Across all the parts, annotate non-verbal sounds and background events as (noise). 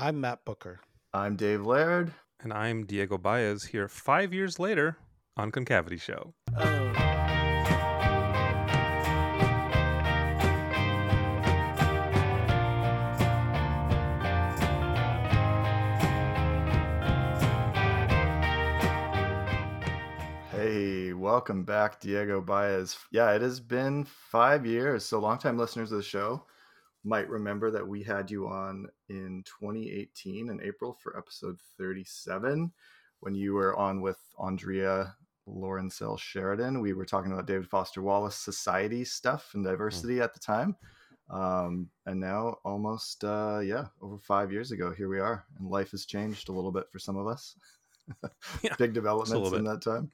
I'm Matt Bucher. I'm Dave Laird. And I'm Diego Baez here five years later on Concavity Show. Oh. Hey, welcome back, Diego Baez. Yeah, it has been five years. So, longtime listeners of the show might remember that we had you on in 2018 in April for episode 37 when you were on with Andrea Laurencell Sheridan. We were talking about David Foster Wallace society stuff and diversity mm. at the time. Um, and now, almost, uh, yeah, over five years ago, here we are. And life has changed a little bit for some of us. (laughs) yeah, Big developments in that time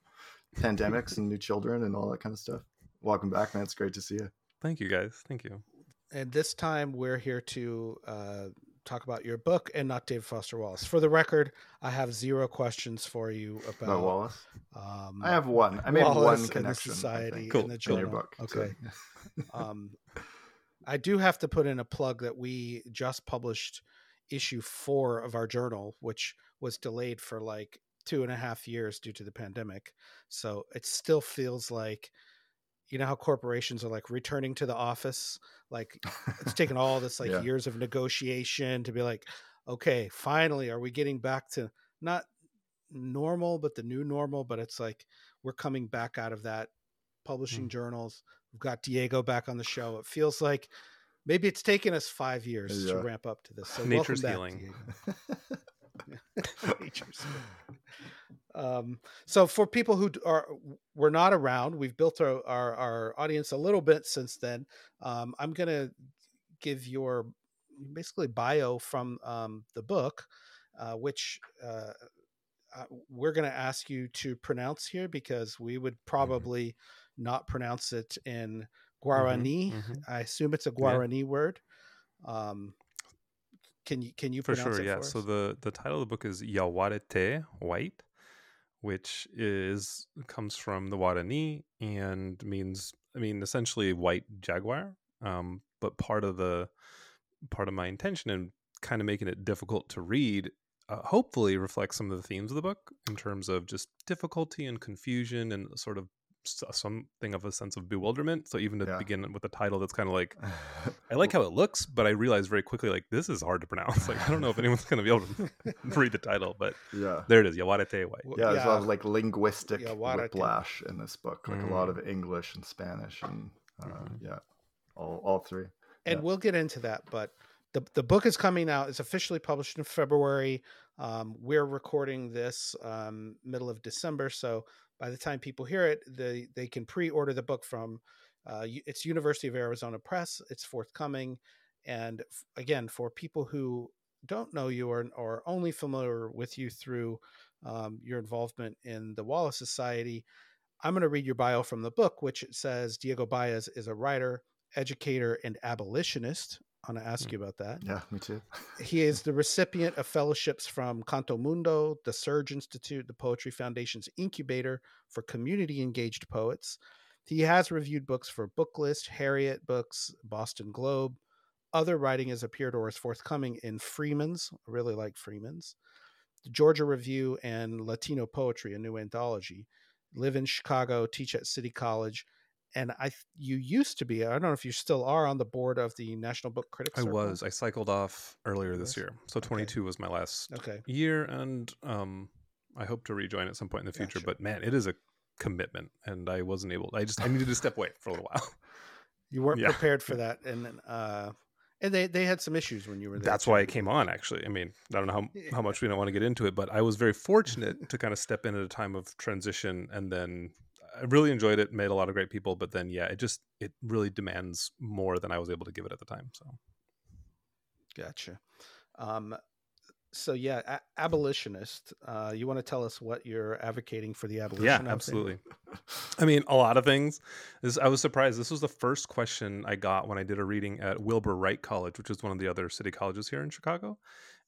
pandemics and new children and all that kind of stuff. Welcome back, man. It's great to see you. Thank you, guys. Thank you. And this time we're here to uh, talk about your book and not David Foster Wallace. For the record, I have zero questions for you about, about Wallace. Um, I have one. I made Wallace one connection. The society cool. in the journal. your book. Okay. (laughs) um, I do have to put in a plug that we just published issue four of our journal, which was delayed for like two and a half years due to the pandemic. So it still feels like, you know, how corporations are like returning to the office. Like it's (laughs) taken all this like yeah. years of negotiation to be like, okay, finally, are we getting back to not normal, but the new normal? But it's like we're coming back out of that publishing mm. journals. We've got Diego back on the show. It feels like maybe it's taken us five years yeah. to ramp up to this. So (laughs) (laughs) nature's healing. Um, so for people who are were not around, we've built our, our, our audience a little bit since then. Um, I'm going to give your basically bio from um, the book, uh, which uh, uh we're going to ask you to pronounce here because we would mm-hmm. probably mm-hmm. not pronounce it in mm-hmm. Guarani. Mm-hmm. I assume it's a Guarani yeah. word. Um, can you can you for sure? yeah. So the the title of the book is Yaguareté White, which is comes from the Guarani and means I mean essentially white jaguar. Um, but part of the part of my intention in kind of making it difficult to read uh, hopefully reflects some of the themes of the book in terms of just difficulty and confusion and sort of something of a sense of bewilderment. So even to yeah. begin with a title that's kind of like, (laughs) I like how it looks, but I realized very quickly like this is hard to pronounce. (laughs) Like I don't know if anyone's going to be able to (laughs) read the title, but yeah, there it is. Yaguareté White. Yeah, there's yeah. a lot of like linguistic whiplash in this book, like mm. a lot of mm. English and Spanish and uh, mm-hmm. yeah, all all three. And yeah. we'll get into that, but the the book is coming out. It's officially published in February. Um, we're recording this um, middle of December, so by the time people hear it, they they can pre-order the book from uh, it's University of Arizona Press. It's forthcoming, and f- again, for people who don't know you or or only familiar with you through um, your involvement in the Wallace Society, I'm going to read your bio from the book, which says Diego Baez is a writer, educator, and abolitionist. I want to ask mm. you about that. Yeah, me too. he is the recipient of fellowships from CantoMundo, the Surge Institute, the Poetry Foundation's incubator for community engaged poets. He has reviewed books for Booklist, Harriet Books, Boston Globe. Other writing has appeared or is forthcoming in Freeman's. I really like Freeman's. The Georgia Review and Latino Poetry, a new anthology. Live in Chicago, teach at City College and I you used to be I don't know if you still are on the board of the National Book Critics. I was. I cycled off earlier this year, so 22 was my last okay. year, and um, I hope to rejoin at some point in the future. But man, it is a commitment, and I wasn't able. I just I needed to step away for a little while. (laughs) You weren't yeah. prepared for that, and uh, and they they had some issues when you were there. That's too. why I came on. Actually, I mean, I don't know how how much we don't want to get into it, but I was very (laughs) fortunate to kind of step in at a time of transition, and then I really enjoyed it, made a lot of great people, but then yeah, it just it really demands more than I was able to give it at the time. So, gotcha. Um, so yeah, a- abolitionist. Uh, you want to tell us what you're advocating for the abolition? Yeah, absolutely. I mean, a lot of things. This, I was surprised. This was the first question I got when I did a reading at Wilbur Wright College, which is one of the other city colleges here in Chicago.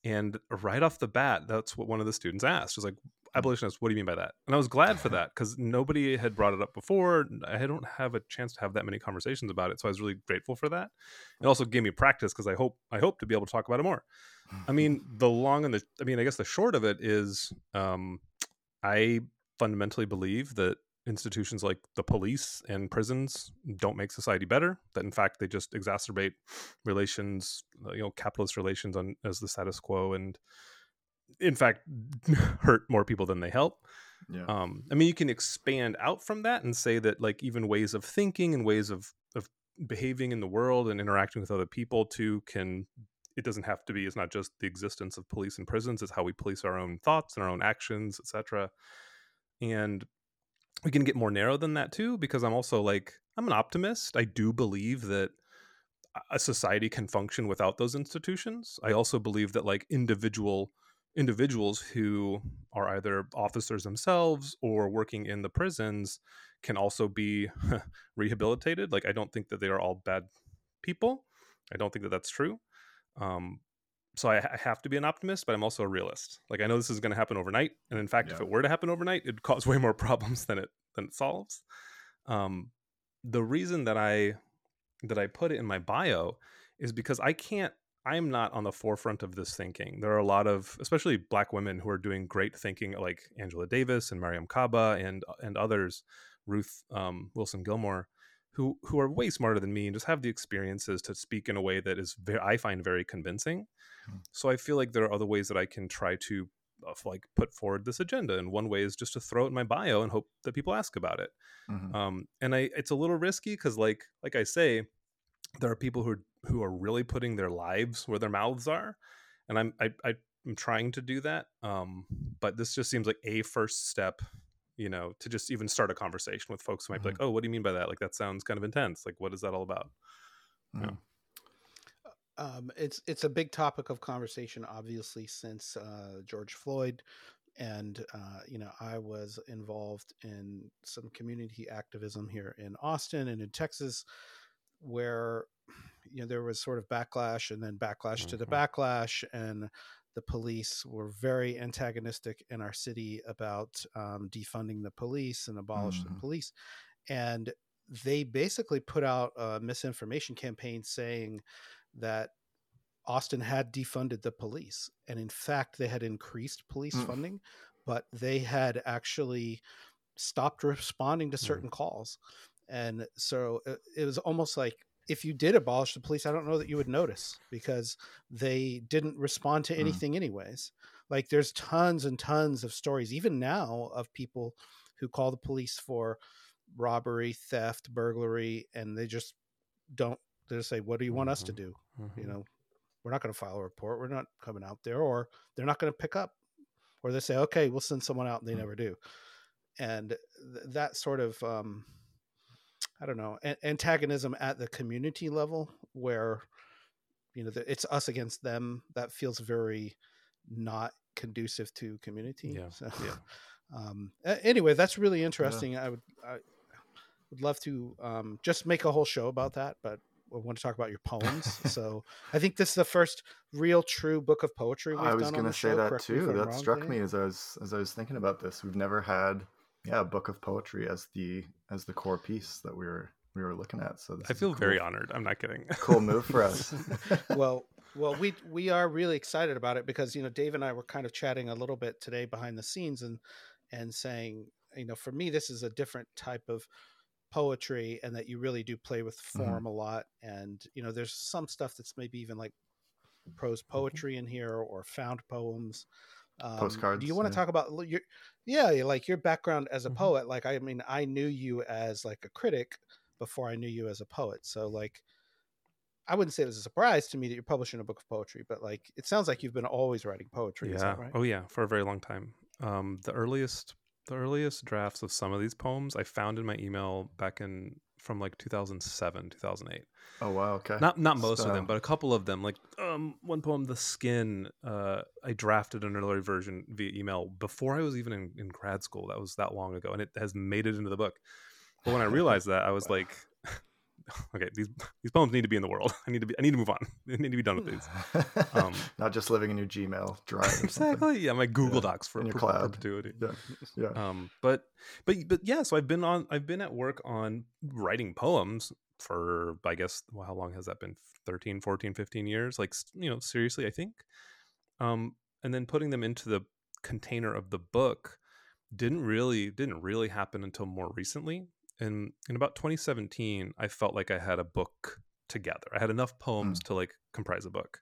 And right off the bat, that's what one of the students asked. Was like, abolitionist what do you mean by that? And i was glad for that because nobody had brought it up before i don't have a chance to have that many conversations about it so i was really grateful for that. It also gave me practice because i hope i hope to be able to talk about it more. I mean (laughs) the long and the i mean i guess the short of it is um i fundamentally believe that institutions like the police and prisons don't make society better that in fact they just exacerbate relations you know capitalist relations on as the status quo and in fact (laughs) hurt more people than they help. Yeah. um i mean you can expand out from that and say that like even ways of thinking and ways of of behaving in the world and interacting with other people too can it doesn't have to be it's not just the existence of police and prisons it's how we police our own thoughts and our own actions etc and we can get more narrow than that too because i'm also like i'm an optimist. I do believe that a society can function without those institutions. I also believe that like individual individuals who are either officers themselves or working in the prisons can also be (laughs) rehabilitated like i don't think that they are all bad people i don't think that that's true um, so I, I have to be an optimist but i'm also a realist like i know this is going to happen overnight and in fact if it were to happen overnight it'd cause way more (laughs) problems than it than it solves um, the reason that i that i put it in my bio is because i can't i'm not on the forefront of this thinking there are a lot of especially black women who are doing great thinking like angela davis and mariame kaba and and others ruth um, wilson gilmore who who are way smarter than me and just have the experiences to speak in a way that is very i find very convincing Hmm. so i feel like there are other ways that i can try to uh, like put forward this agenda and one way is just to throw it in my bio and hope that people ask about it Mhm. um, and I it's a little risky because like like I say, there are people who are who are really putting their lives where their mouths are, and I'm I, I I'm trying to do that. Um, but this just seems like a first step, you know, to just even start a conversation with folks who might be like, oh, what do you mean by that? Like that sounds kind of intense. Like what is that all about? Mhm. um, it's it's a big topic of conversation, obviously, since uh, George Floyd, and uh, you know I was involved in some community activism here in Austin and in Texas, where you know there was sort of backlash and then backlash to the Mhm. backlash, and the police were very antagonistic in our city about um, defunding the police and abolish the Mhm. police, and they basically put out a misinformation campaign saying that Austin had defunded the police. And in fact, they had increased police Mm. funding, but they had actually stopped responding to Mm. certain calls. And so it, it was almost like if you did abolish the police, I don't know that you would notice because they didn't respond to Mm. anything, anyways. Like there's tons and tons of stories, even now, of people who call the police for robbery, theft, burglary, and they just don't. They just say, "What do you want us to Mhm. do?" You Mhm. know, we're not going to file a report. We're not coming out there, or they're not going to pick up, or they say, "Okay, we'll send someone out," and they Mm. never do. And th- that sort of, um, I don't know, a- antagonism at the community level, where you know the, it's us against them, that feels very not conducive to community. Yeah, So, yeah. (laughs) um, anyway, that's really interesting. I would I would love to um, just make a whole show about that, but I want to talk about your poems. (laughs) so I think this is the first real true book of poetry we've I was gonna say show. that Correct too. That struck me as I was as I was thinking about this. We've never had yeah book of poetry as the as the core piece that we were we were looking at. So this I is a feel very honored. I'm not kidding. Cool move (laughs) for us. (laughs) well, well, we we are really excited about it because you know Dave and I were kind of chatting a little bit today behind the scenes and and saying you know for me this is a different type of poetry and that you really do play with Mm-hmm. form a lot and you know there's some stuff that's maybe even like prose Mm-hmm. poetry in here or found poems um, Postcards, do you want to yeah. talk about your yeah like your background as a Mhm. poet like i mean i knew you as like a critic before i knew you as a poet so like I wouldn't say it was a surprise to me that you're publishing a book of poetry, but like it sounds like you've been always writing poetry. Is yeah. that right? Oh yeah, for a very long time. Um, the earliest the earliest drafts of some of these poems I found in my email back in from like 2007, 2008. oh wow. Okay. Not not most of them, but a couple of them. Like um, one poem, "The Skin." Uh, I drafted an early version via email before I was even in, in grad school. That was that long ago, and it has made it into the book. But when I realized that, I was like, (laughs) okay, these these poems need to be in the world. (laughs) I need to be I need to move on. (laughs) I need to be done with these. Um, Not just living in your Gmail drive. exactly. Yeah, my Google Yeah, Docs for in your per- cloud. perpetuity. Yeah, yeah. Um, but but but yeah, so I've been on I've been at work on writing poems for I guess well, how long has that been 13 14 15 years like you know seriously I think um and then putting them into the container of the book didn't really didn't really happen until more recently and in about 2017 I felt like I had a book together. I had enough poems mm. to like comprise a book.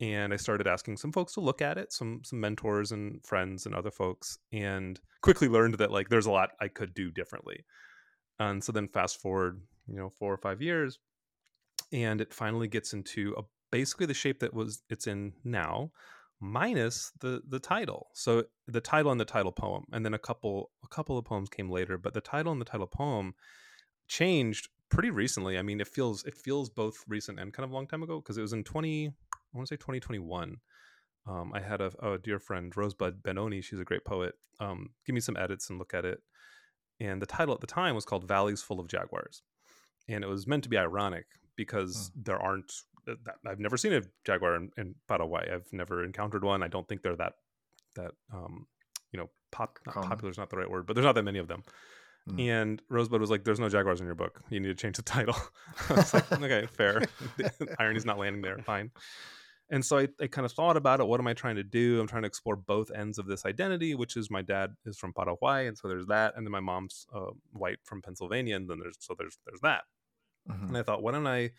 And I started asking some folks to look at it, some some mentors and friends and other folks, and quickly learned that like there's a lot I could do differently. And so then fast forward, you know, four or five years, and it finally gets into a, basically the shape that was it's in now, minus the the title. So the title and the title poem, and then a couple a couple of poems came later, but the title and the title poem changed pretty recently. I mean, it feels it feels both recent and kind of a long time ago because it was in 20 I want to say 2021. Um, I had a, a dear friend, Rosebud Ben-Oni. She's a great poet. Um, give me some edits and look at it. And the title at the time was called Valleys Full of Jaguars. And it was meant to be ironic because there aren't, that, I've never seen a jaguar in, in Paraguay. I've never encountered one. I don't think they're that, that, um, you know, pop, not popular is not the right word, but there's not that many of them. Mm. And Rosebud was like, "There's no jaguars in your book. You need to change the title." (laughs) I was like, (laughs) "Okay, fair. Irony's not landing there. Fine." And so I, I kind of thought about it. What am I trying to do? I'm trying to explore both ends of this identity, which is my dad is from Paraguay, and so there's that, and then my mom's uh, white from Pennsylvania, and then there's so there's there's that. Mhm. And I thought, why don't I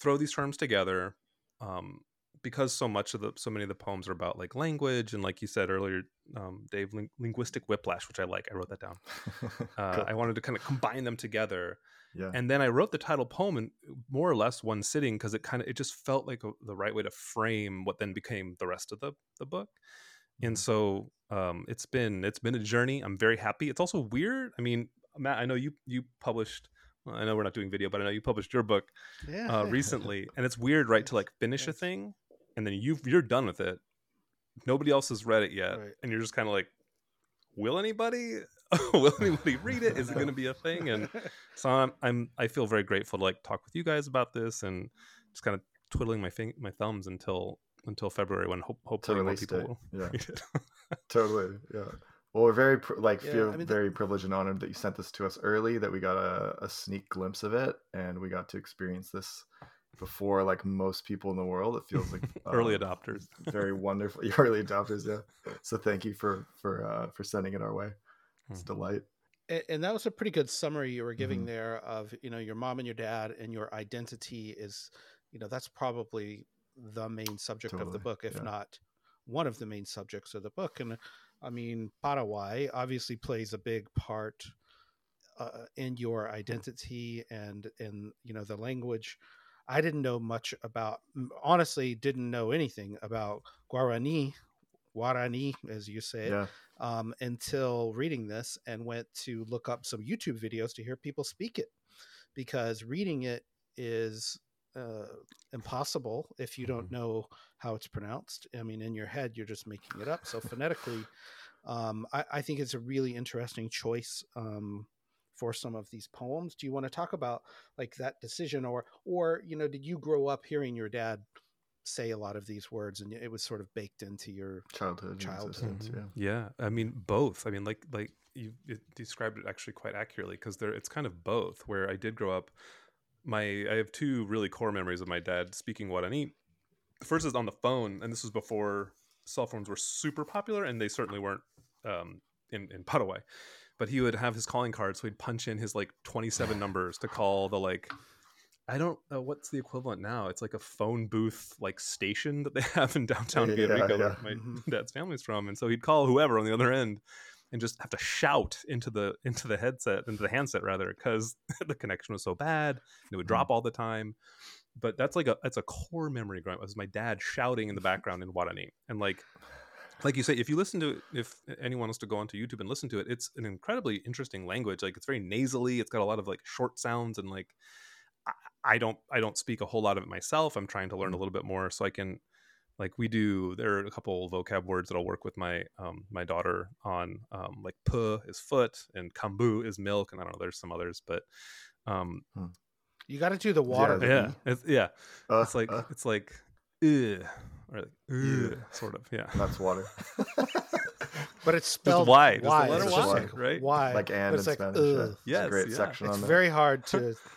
throw these terms together? Um, because so much of the so many of the poems are about like language and like you said earlier, um, Dave, ling- linguistic whiplash, which I like. I wrote that down. (laughs) Uh, Cool. I wanted to kind of combine them together, yeah. and then I wrote the title poem in more or less one sitting because it kind of it just felt like a, the right way to frame what then became the rest of the the book. And Mhm. so um, it's been it's been a journey. I'm very happy. It's also weird. I mean, Matt, I know you you published. Well, I know we're not doing video, but I know you published your book Yeah. uh, recently, and it's weird, right? To like (laughs) finish a thing, and then you you're done with it. Nobody else has read it yet, Right. and you're just kind of like, will anybody? (laughs) will anybody read it? Is it going to be a thing? And (laughs) so I'm, I'm I feel very grateful to like talk with you guys about this and just kind of twiddling my fing- my thumbs until until February when hope, hopefully more people date, will yeah. read it. totally yeah well we're very like Yeah, feel I mean, the- very privileged and honored that you sent this to us early that we got a, a sneak glimpse of it and we got to experience this before like most people in the world it feels like (laughs) Early um, adopters. very wonderful (laughs) early adopters yeah so thank you for for uh for sending it our way it's a Mhm. delight and, and that was a pretty good summary you were giving Mhm. there of you know your mom and your dad and your identity is you know that's probably the main subject of the book if yeah. not one of the main subjects of the book and i mean paraguay obviously plays a big part uh, in your identity and in you know the language. I didn't know much about honestly didn't know anything about guarani guarani as you say yeah. um, until reading this and went to look up some YouTube videos to hear people speak it. Because reading it is uh, impossible if you don't Mhm. know how it's pronounced. I mean, in your head, you're just making it up. So phonetically, um, I, I think it's a really interesting choice um, for some of these poems. Do you want to talk about like that decision, or or you know, did you grow up hearing your dad say a lot of these words and it was sort of baked into your childhood and Childhood. existence, yeah Yeah, I mean both. I mean, like like you it described it actually quite accurately because there it's kind of both. Where I did grow up, my I have two really core memories of my dad speaking what Guarani. The first is on the phone, and this was before cell phones were super popular, and they certainly weren't um, in in Paraguay. But he would have his calling card, so he'd punch in his like twenty seven numbers to call the like. I don't know what's the equivalent now. It's like a phone booth like station that they (laughs) have in downtown Yeah, yeah. where my Mhm. dad's family's from, and so he'd call whoever on the other end and just have to shout into the into the headset into the handset rather because (laughs) the connection was so bad and it would drop mm. all the time. But that's like a that's a core memory growing up. It was my dad shouting in the background in Guarani, and like like you say, if you listen to it, if anyone wants to go onto YouTube and listen to it, it's an incredibly interesting language. Like it's very nasally. It's got a lot of like short sounds and like I, I don't I don't speak a whole lot of it myself. I'm trying to learn a mm. little bit more so I can like we do there are a couple vocab words that I'll work with my um my daughter on um like puh is foot and kambu is milk and I don't know there's some others but um Hmm. You got to do the water. the yeah, E. it's, yeah. Uh, It's like uh, it's like ugh, or like Ew. ugh, sort of. Yeah. and that's water. (laughs) but it's spelled Y, just the Y. letter It's Y, like right? Y. like and it's in like, Spanish. yeah. ugh. It's Yes, a great yeah. section it's on that. very hard to (laughs)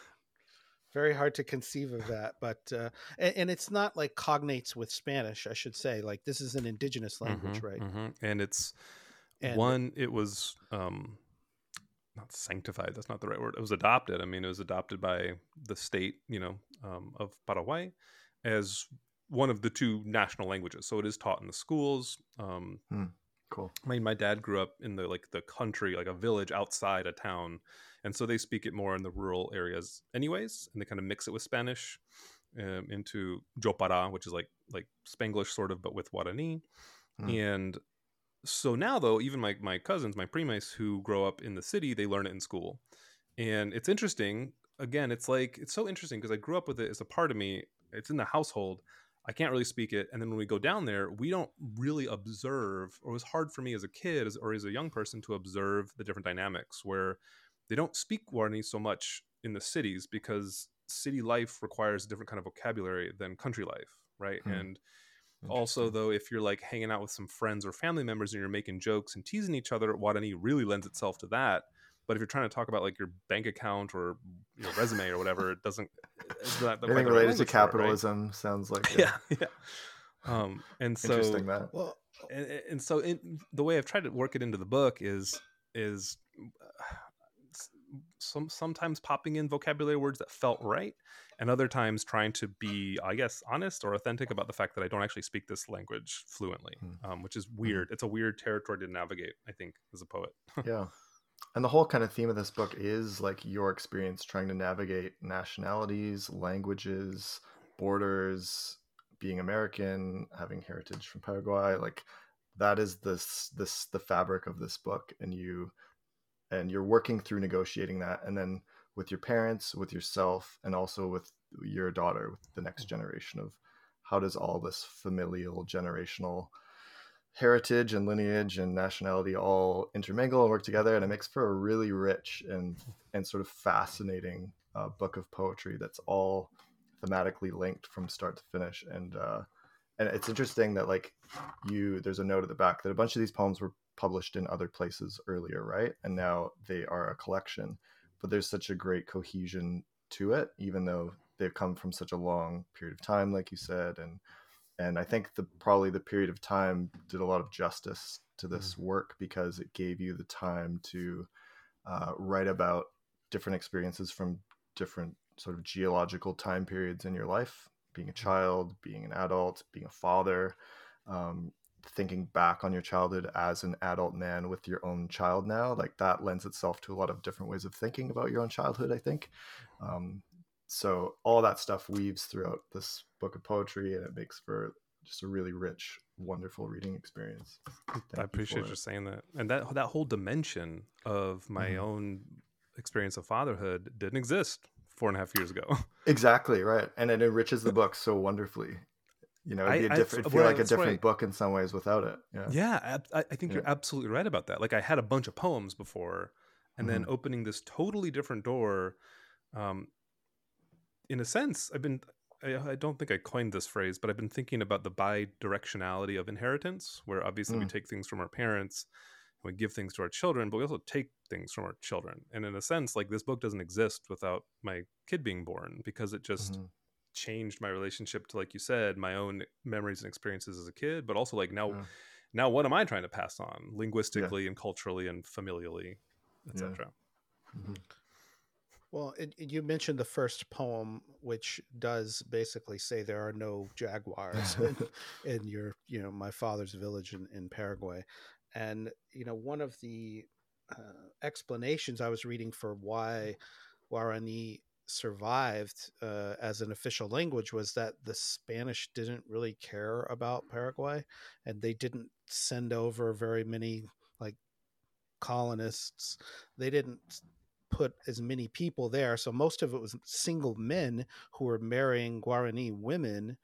very hard to conceive of that but uh and, and it's not like cognates with spanish i should say like this is an indigenous language Mhm, right mhm. And it's And- one. It was um, not sanctified. That's not the right word. It was adopted. I mean, it was adopted by the state, you know, um, of Paraguay as one of the two national languages. So it is taught in the schools. Um, Cool. I mean, my dad grew up in the like the country, like a village outside a town, and so they speak it more in the rural areas, anyways, and they kind of mix it with Spanish um, into Jopara, which is like like Spanglish sort of, but with Guarani. Hmm. And so now, though, even my my cousins, my primes who grow up in the city, they learn it in school, and it's interesting. Again, it's like it's so interesting because I grew up with it as a part of me. It's in the household. I can't really speak it. And then when we go down there, we don't really observe, or it was hard for me as a kid as, or as a young person to observe the different dynamics where they don't speak Guarani so much in the cities because city life requires a different kind of vocabulary than country life, right? Hmm. And also, though, if you're like hanging out with some friends or family members and you're making jokes and teasing each other, Guarani really lends itself to that. But if you're trying to talk about like your bank account or your resume or whatever, it doesn't. It's not the anything related to language for it, right? capitalism sounds like (laughs) Yeah, yeah. Um, and so interesting that. well and, and so in, the way I've tried to work it into the book is is s- some sometimes popping in vocabulary words that felt right, and other times trying to be, I guess, honest or authentic about the fact that I don't actually speak this language fluently, Hmm. um, which is weird. It's a weird territory to navigate. I think as a poet. (laughs) yeah and the whole kind of theme of this book is like your experience trying to navigate nationalities languages borders being american having heritage from paraguay like that is this this the fabric of this book and you and you're working through negotiating that and then with your parents with yourself and also with your daughter with the next generation of how does all this familial generational heritage and lineage and nationality all intermingle and work together? And it makes for a really rich and and sort of fascinating uh, book of poetry that's all thematically linked from start to finish. And uh and it's interesting that like you there's a note at the back that a bunch of these poems were published in other places earlier right? And now they are a collection but there's such a great cohesion to it even though they've come from such a long period of time like you said and and I think the probably the period of time did a lot of justice to this work because it gave you the time to uh, write about different experiences from different sort of geological time periods in your life, being a child, being an adult, being a father, um, thinking back on your childhood as an adult man with your own child now, like that lends itself to a lot of different ways of thinking about your own childhood. I think. Um, so all that stuff weaves throughout this book of poetry and it makes for just a really rich wonderful reading experience (laughs) Thank I appreciate for you saying that, and that that whole dimension of my Mhm. own experience of fatherhood didn't exist four and a half years ago. (laughs) exactly right and it enriches the book so wonderfully you know it'd be I- a different it'd well, feel like a different right. book in some ways without it yeah Yeah, I, I think you're absolutely right about that. Like I had a bunch of poems before, and then Mm-hmm. opening this totally different door. Um, in a sense, I've been. I, I don't think I coined this phrase, but I've been thinking about the bi-directionality of inheritance, where obviously we Mm. take things from our parents, and we give things to our children, but we also take things from our children. And in a sense, like this book doesn't exist without my kid being born because it just Mhm. Changed my relationship to like you said my own memories and experiences as a kid but also like now Yeah. now what am i trying to pass on linguistically and culturally and familially etc Mhm. well it, it- you mentioned the first poem which does basically say there are no jaguars in, (laughs) (laughs) in your you know my father's village in, in paraguay and you know one of the uh, explanations i was reading for why guarani survived uh, as an official language was that the spanish didn't really care about paraguay and they didn't send over very many like colonists. They didn't put as many people there so most of it was single men who were marrying guarani women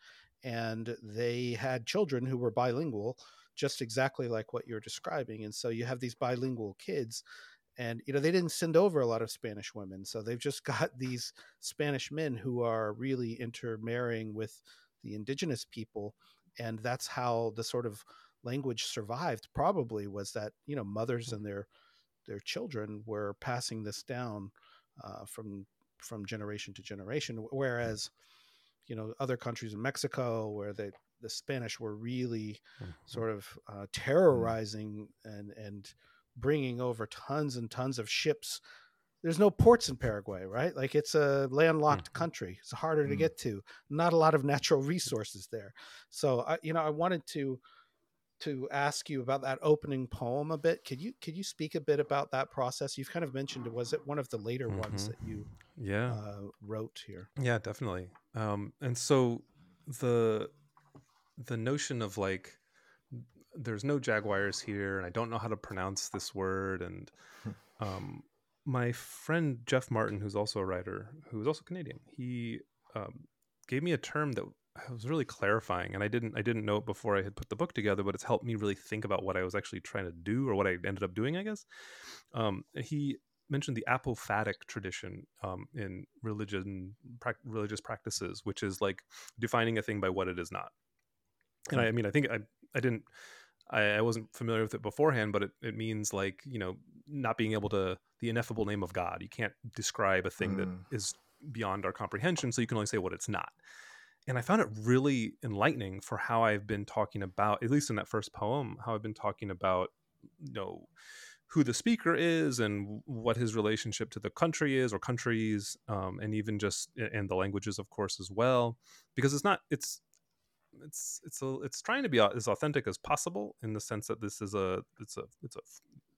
and they had children who were bilingual just exactly like what you're describing and so you have these bilingual kids and you know they didn't send over a lot of spanish women so they've just (laughs) got these spanish men who are really intermarrying with the indigenous people and that's how the sort of language survived probably was that you know mothers and their their children were passing this down uh, from from generation to generation whereas you know other countries in mexico where they the spanish were really mm-hmm. sort of uh, terrorizing and and bringing over tons and tons of ships. There's no ports in Paraguay, right? Like it's a landlocked mm country. It's harder mm to get to. Not a lot of natural resources there. So, I, you know, I wanted to to ask you about that opening poem a bit. Could you could you speak a bit about that process? You've kind of mentioned. Was it one of the later mm-hmm. ones that you yeah uh, wrote here? Yeah, definitely. Um, and so the the notion of like there's no jaguars here and i don't know how to pronounce this word and hmm. um, my friend jeff martin who's also a writer who's also canadian he um, gave me a term that was really clarifying and i didn't i didn't know it before i had put the book together but it's helped me really think about what i was actually trying to do or what i ended up doing i guess. Um, he mentioned the apophatic tradition um, in religion pra- religious practices which is like defining a thing by what it is not. And I, I mean i think i i didn't I, I, wasn't familiar with it beforehand, but it, it means like, you know, not being able to, the ineffable name of God. You can't describe a thing mm. that is beyond our comprehension, so you can only say what it's not. And I found it really enlightening for how I've been talking about, at least in that first poem, how I've been talking about, you know, who the speaker is and what his relationship to the country is or countries, um, and even just and the languages, of course, as well, because it's not it's it's it's a, it's trying to be as authentic as possible in the sense that this is a it's a it's a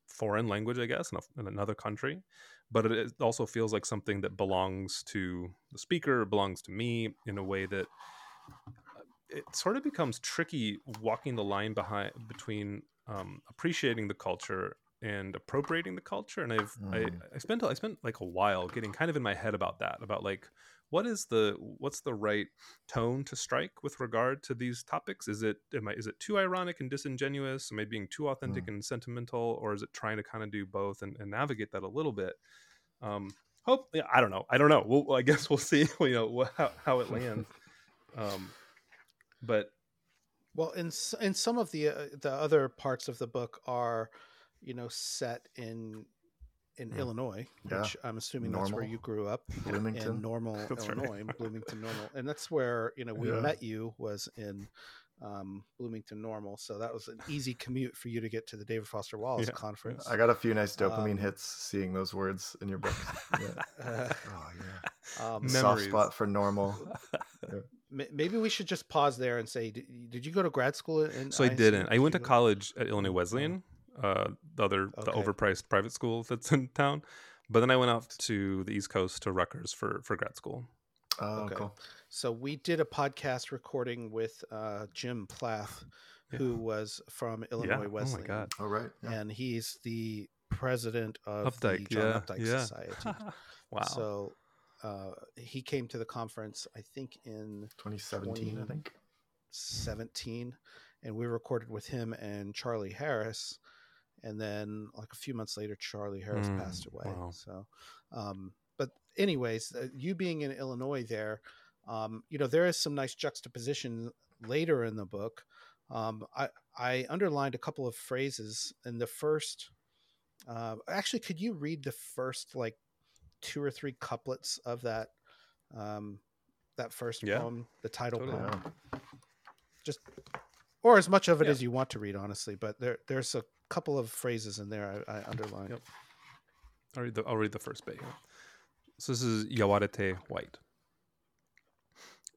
foreign language, I guess, in, a, in another country, but it also feels like something that belongs to the speaker, belongs to me in a way that uh, it sort of becomes tricky walking the line behind between um, appreciating the culture and appropriating the culture and i've mm. I, I spent i spent like a while getting kind of in my head about that about like what is the what's the right tone to strike with regard to these topics? Is it am I, is it too ironic and disingenuous? Am i being too authentic mm. and sentimental or is it trying to kind of do both and, and navigate that a little bit? Um hope yeah, i don't know i don't know we'll, i guess we'll see (laughs) you know how, how it (laughs) lands. Um but well in in some of the uh, the other parts of the book are you know set in in mm. Illinois, yeah. which I'm assuming Normal. that's where you grew up. (laughs) Bloomington. In (laughs) Normal, Illinois, right. Bloomington Normal. And that's where, you know, we yeah. met you was in um, Bloomington Normal. So that was an easy commute for you to get to the David Foster Wallace yeah. conference. I got a few nice dopamine um, hits seeing those words in your book. (laughs) Uh, oh, yeah. Um, Soft spot for normal. Maybe we should just pause there and say, did, did you go to grad school? In so I didn't. I went to college at Illinois Wesleyan uh, the other okay. the overpriced private school (laughs) that's in town. But then I went off to the East Coast to Rutgers for for grad school. Oh, okay. cool. So we did a podcast recording with uh, Jim Plath, yeah. who was from Illinois yeah. Wesleyan. Oh my god! All oh, yeah. and he's the president of Updike, the John yeah. Updike yeah. Society. (laughs) wow! So uh, he came to the conference, I think in 2017, I think 17, and we recorded with him and Charlie Harris and then like a few months later charlie harris mm, passed away wow. so um, but anyways uh, you being in illinois there um, you know there is some nice juxtaposition later in the book um, I, I underlined a couple of phrases in the first uh, actually could you read the first like two or three couplets of that um, that first yeah. poem the title totally. poem just or as much of it yeah. as you want to read honestly but there there's a couple of phrases in there I, I underlined. Yep. I'll read the I'll read the first bit here. So this is Yaguareté White.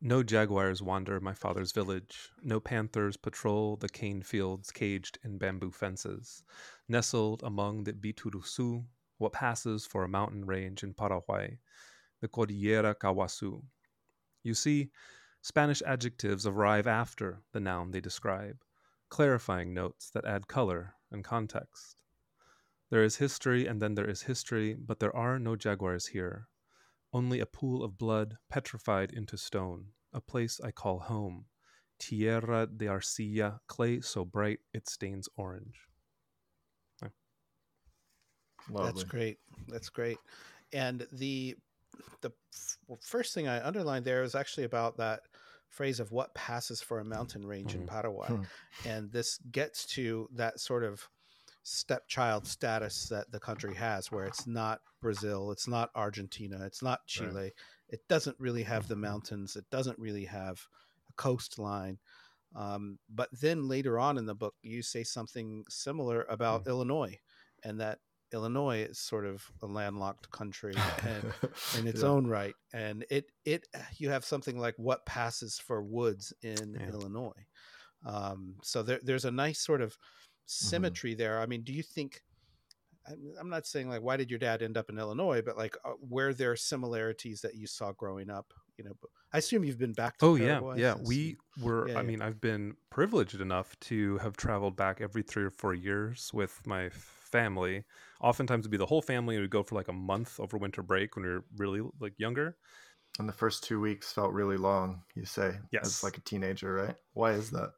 No jaguars wander my father's village. No panthers patrol the cane fields caged in bamboo fences. Nestled among the Ybytyruzú, what passes for a mountain range in Paraguay, the Cordillera Caaguazú. You see, Spanish adjectives arrive after the noun they describe, clarifying notes that add color and context. There is history and then there is history, but there are no jaguars here. Only a pool of blood petrified into stone, a place I call home. Tierra de arcilla, clay so bright it stains orange. Lovely. That's great. That's great. And the the first thing I underlined there is actually about that phrase of what passes for a mountain range in Mhm. Paraguay. Hmm. And this gets to that sort of stepchild status that the country has, where it's not Brazil, it's not Argentina, it's not Chile. It doesn't really have the mountains, it doesn't really have a coastline. Um, but then later on in the book, you say something similar about Illinois, and that Illinois is sort of a landlocked country and in (laughs) its Yeah. own right and it it you have something like what passes for woods in Yeah. illinois um, so there, there's a nice sort of Mm-hmm. symmetry there i mean do you think I'm, not saying like why did your dad end up in illinois but like uh, were there similarities that you saw growing up you know i assume you've been back to Oh yeah, yeah. since We were. yeah, I yeah. mean, I've been privileged enough to have traveled back every three or four years with my family. Oftentimes, it'd be the whole family. And we'd go for like a month over winter break when we were really like younger. And the first two weeks felt really long. You say, Yes. as like a teenager, right? Why is that?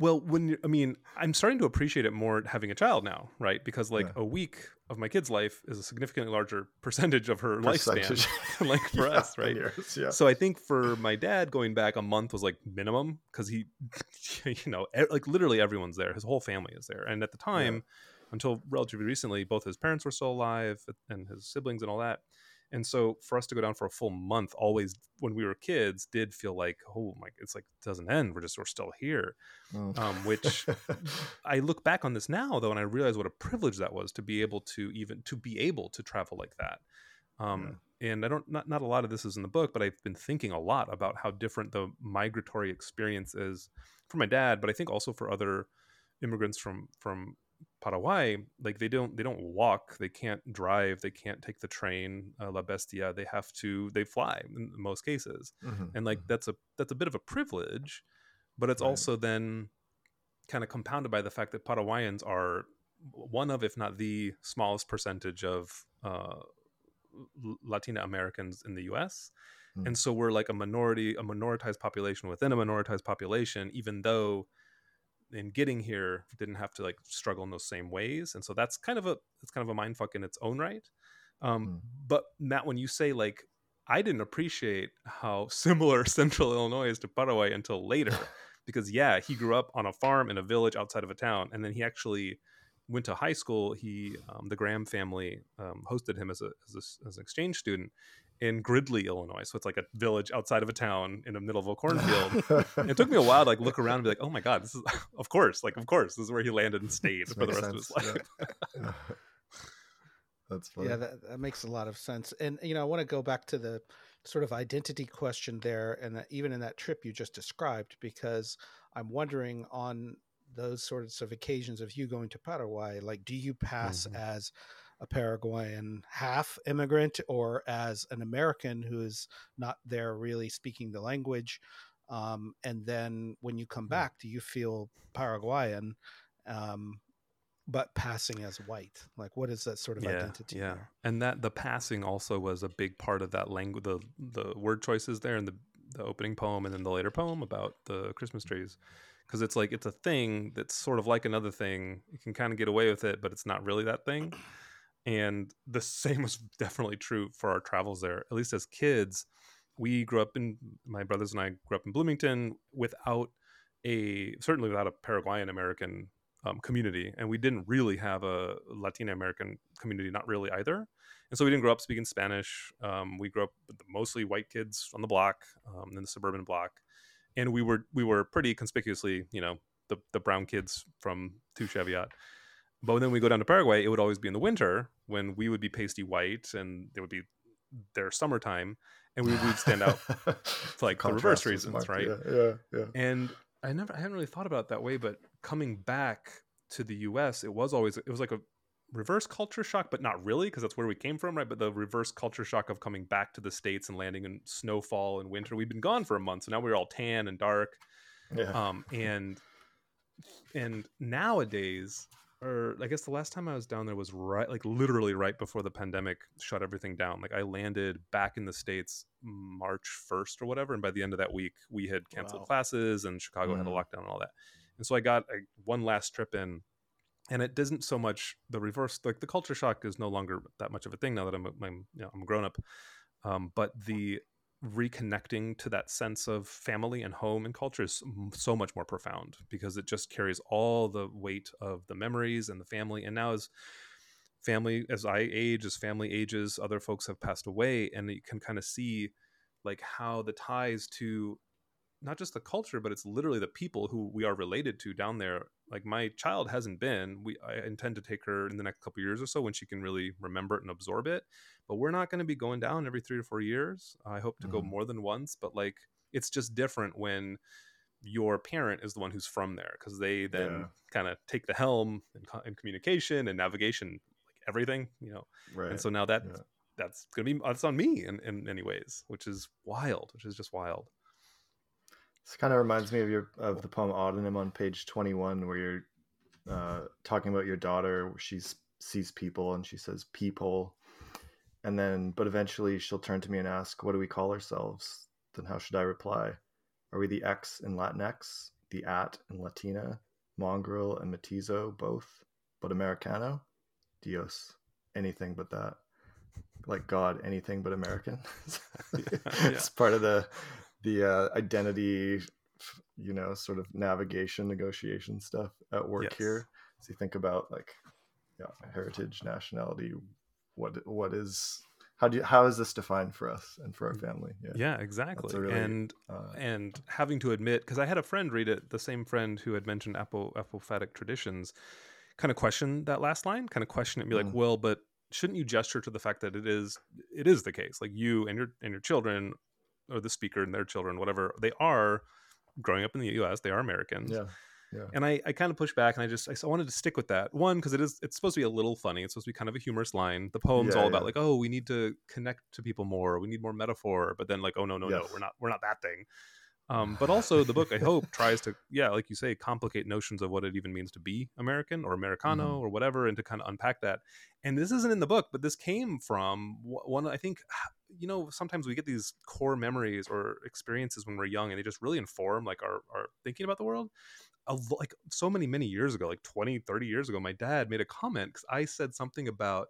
Well, when I mean, I'm starting to appreciate it more having a child now, right? Because like Yeah. a week of my kid's life is a significantly larger percentage of her lifespan, Percentage. (laughs) like (laughs) for Yeah, us, right? yours, yeah. So I think for my dad, going back a month was like minimum because he, (laughs) you know, like literally everyone's there. His whole family is there, and at the time, until relatively recently, both his parents were still alive and his siblings and all that. And so for us to go down for a full month, always when we were kids, did feel like, oh my, it's like it doesn't end. We're just we're still here. Mm. Um, which (laughs) I look back on this now though, and I realize what a privilege that was to be able to even to be able to travel like that. Um, And I don't not not a lot of this is in the book, but I've been thinking a lot about how different the migratory experience is for my dad, but I think also for other immigrants from from Paraguay. Like they don't they don't walk, they can't drive, they can't take the train, uh, La Bestia. They have to they fly in most cases Mhm, and like mhm. that's a that's a bit of a privilege but it's Right. also then kind of compounded by the fact that paraguayans are one of if not the smallest percentage of uh, latina americans in the us Hmm. and so we're like a minority a minoritized population within a minoritized population even though in getting here didn't have to like struggle in those same ways and so that's kind of a it's kind of a mind fuck in its own right um Hmm. but matt when you say like i didn't appreciate how (laughs) similar central illinois is to paraguay until later (laughs) because yeah he grew up on a farm in a village outside of a town and then he actually went to high school he um, the graham family um, hosted him as, a, as, a, as an exchange student in gridley illinois so it's like a village outside of a town in the middle of a cornfield (laughs) it took me a while to like look around and be like, oh my god, this is (laughs) of course, like of course, this is where he landed and stayed This for the makes rest of his life. yeah. (laughs) That's funny. Yeah, that, that makes a lot of sense. And you know, I want to go back to the sort of identity question there, and that even in that trip you just described, because I'm wondering on those sorts of occasions of you going to Paraguay, like, do you pass Mhm. as a Paraguayan half immigrant or as an American who is not there really speaking the language? Um, and then when you come Hmm. back, do you feel Paraguayan? Um, but passing as white like what is that sort of yeah, identity yeah, there? and that the passing also was a big part of that language. The the word choices there in the the opening poem and then the later poem about the Christmas trees, because it's like it's a thing that's sort of like another thing. You can kind of get away with it, but it's not really that thing. And the (laughs) same was definitely true for our travels there. At least as kids, we grew up in my brothers and I grew up in Bloomington without a certainly without a Paraguayan American um, community, and we didn't really have a Latin American community, not really either. And so we didn't grow up speaking Spanish. Um, we grew up mostly white kids on the block, um, in the suburban block, and we were we were pretty conspicuously, you know, the the brown kids from Two Cheviot. But then we go down to Paraguay, it would always be in the winter when we would be pasty white, and there would be their summertime, and we would stand out (laughs) for like the reverse reasons, marked, right? Yeah, yeah, yeah. and I never I hadn't really thought about it that way, but coming back to the US, it was always it was like a reverse culture shock, but not really, because that's where we came from, right? But the reverse culture shock of coming back to the States and landing in snowfall and winter. We've been gone for a month, so now we're all tan and dark. yeah. Um and and nowadays or I guess the last time I was down there was right like literally right before the pandemic shut everything down. Like I landed back in the States March 1st or whatever. And by the end of that week, we had canceled Wow. classes and Chicago had a Mhm. lockdown and all that. And so I got a, one last trip in and it doesn't so much the reverse like the culture shock is no longer that much of a thing now that i'm i'm you know, i'm grown up um, but the reconnecting to that sense of family and home and culture is so much more profound because it just carries all the weight of the memories and the family and now as family as i age as family ages other folks have passed away and you can kind of see like how the ties to not just the culture but it's literally the people who we are related to down there like my child hasn't been we i intend to take her in the next couple years or so when she can really remember it and absorb it but we're not going to be going down every three to four years i hope to mm-hmm. go more than once but like it's just different when your parent is the one who's from there because they then yeah. kind of take the helm in, in, communication and navigation like everything you know right and so now that yeah. that's gonna be that's on me in, in many ways which is wild which is just wild this kind of reminds me of your of the poem Autonym on page twenty one, where you're uh, talking about your daughter. She sees people and she says "people," and then but eventually she'll turn to me and ask, "What do we call ourselves?" Then how should I reply? Are we the X in Latinx, the at in Latina, mongrel and mestizo both, but Americano? Dios, anything but that. Like God, anything but American. (laughs) yeah, yeah. it's part of the the uh, identity, you know, sort of navigation, negotiation stuff at work yes. here. So you think about like, yeah, heritage, nationality. What what is how do you, how is this defined for us and for our family? Yeah, yeah exactly. Really, and uh, and having to admit because I had a friend read it, the same friend who had mentioned apo, apophatic traditions, kind of question that last line, kind of question it, and be mm. like, well, but shouldn't you gesture to the fact that it is it is the case like you and your and your children or the speaker and their children, whatever, they are growing up in the U.S. They are Americans. Yeah. Yeah. And I, I kind of pushed back and I just I wanted to stick with that one because it is it's supposed to be a little funny it's supposed to be kind of a humorous line the poem's yeah, all yeah. about like oh we need to connect to people more we need more metaphor but then like oh no no yes. no we're not we're not that thing um, but also the book I hope tries to yeah like you say complicate notions of what it even means to be American or Americano mm-hmm. or whatever and to kind of unpack that and this isn't in the book but this came from one I think you know sometimes we get these core memories or experiences when we're young and they just really inform like our, our thinking about the world like so many many years ago like 20 30 years ago my dad made a comment because i said something about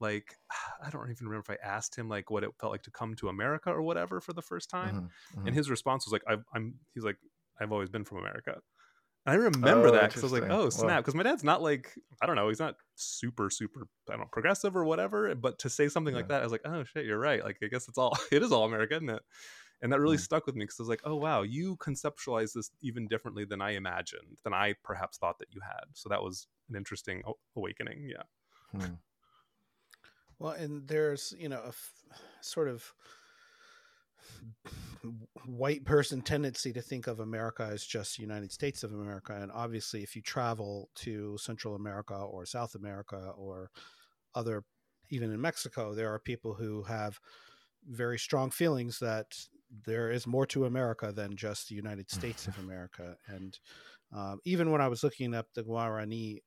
like (sighs) i don't even remember if i asked him like what it felt like to come to america or whatever for the first time mm-hmm, mm-hmm. and his response was like i am he's like i've always been from america And I remember oh, that because I was like, "Oh snap!" Because my dad's not like I don't know, he's not super super I don't know progressive or whatever. But to say something yeah. like that, I was like, "Oh shit, you're right." Like I guess it's all (laughs) it is all America, isn't it? And that really mm. stuck with me because I was like, "Oh wow, you conceptualize this even differently than I imagined, than I perhaps thought that you had." So that was an interesting awakening. Yeah. Hmm. Well, and there's you know a f- sort of white person tendency to think of America as just United States of America. And obviously, if you travel to Central America or South America or other, even in Mexico, there are people who have very strong feelings that there is more to America than just the United States of (laughs) America. And um, even when I was looking up the Guarani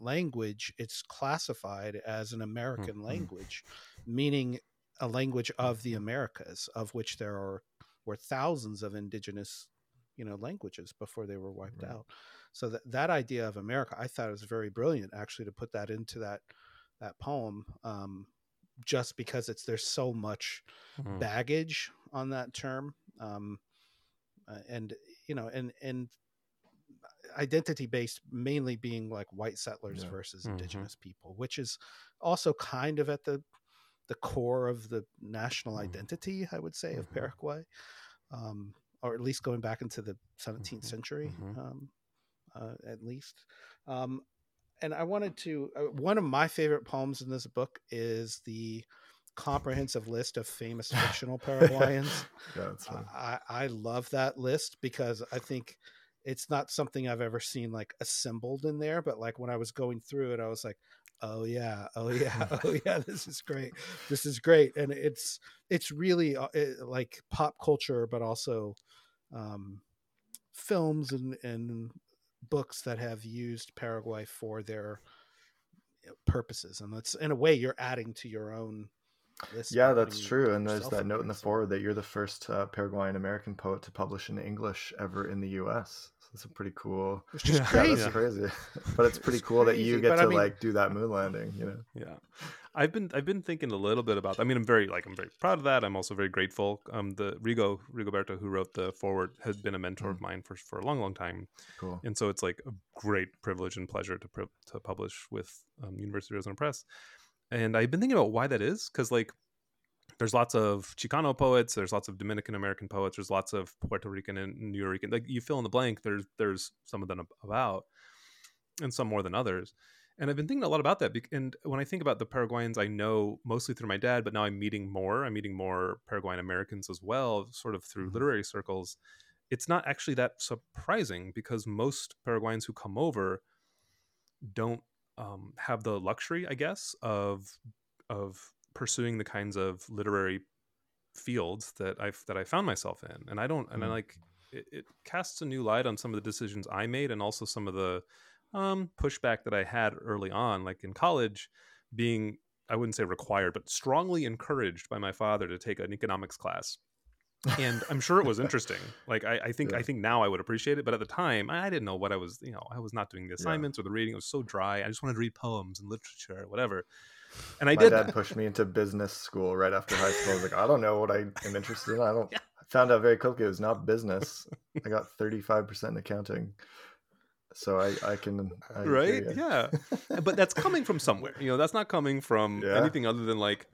language, it's classified as an American mm-hmm. language, meaning a language of the Americas, of which there are were thousands of indigenous, you know, languages before they were wiped right. out. So that that idea of America, I thought was very brilliant, actually, to put that into that that poem, um, just because it's there's so much mm-hmm. baggage on that term, um, uh, and you know, and and identity based mainly being like white settlers yeah. versus mm-hmm. indigenous people which is also kind of at the the core of the national mm-hmm. identity, I would say, of mm-hmm. Paraguay, um, or at least going back into the 17th mm-hmm. century, um, uh, at least. Um, and I wanted to, uh, one of my favorite poems in this book is the comprehensive list of famous (laughs) fictional Paraguayans. yeah, I, I love that list because I think it's not something I've ever seen like assembled in there, but like when I was going through it, I was like, oh yeah oh yeah (laughs) oh yeah this is great this is great and it's it's really uh, it, like pop culture but also um, films and and books that have used paraguay for their purposes and that's in a way you're adding to your own. Yeah, that's true. And there's that note in the so- forward that you're the first uh, Paraguayan American poet to publish in English ever in the U.S. So that's a pretty cool. It's just Yeah, Yeah, crazy. that's crazy. (laughs) but it's pretty It's cool that you get to I mean- like do that moon landing. You know. Yeah, I've been I've been thinking a little bit about. I mean, I'm very like I'm very proud of that. I'm also very grateful. Um, the Rigo Rigoberto who wrote the forward has been a mentor of mine for for a long, long time, Cool. and so it's like a great privilege and pleasure to pri- to publish with um, University of Arizona Press. And I've been thinking about why that is because like there's lots of Chicano poets, there's lots of Dominican American poets, there's lots of Puerto Rican and New Rican. Like you fill in the blank. There's there's some of them about, and some more than others. And I've been thinking a lot about that. And when I think about the Paraguayans, I know mostly through my dad, but now I'm meeting more. I'm meeting more Paraguayan Americans as well, sort of through Mhm. literary circles. It's not actually that surprising because most Paraguayans who come over don't um, have the luxury, I guess, of of pursuing the kinds of literary fields that I've that I found myself in, and I don't, and I Mm. like it, it casts a new light on some of the decisions I made, and also some of the um, pushback that I had early on, like in college, being I wouldn't say required, but strongly encouraged by my father to take an economics class. And I'm sure it was interesting. Like I, I (laughs) think Yeah. I think now I would appreciate it, but at the time I didn't know what I was. You know, I was not doing the Yeah. assignments or the reading. It was so dry. I just wanted to read poems and literature, or whatever. And I My did dad pushed me into business school right after high school. I was like, I don't know what I am interested in. I don't. (laughs) Yeah. I found out very quickly it was not business. I got 35% in accounting. So I, I can. I right? Yeah. but that's coming from somewhere. You know, that's not coming from (laughs) Yeah. anything other than like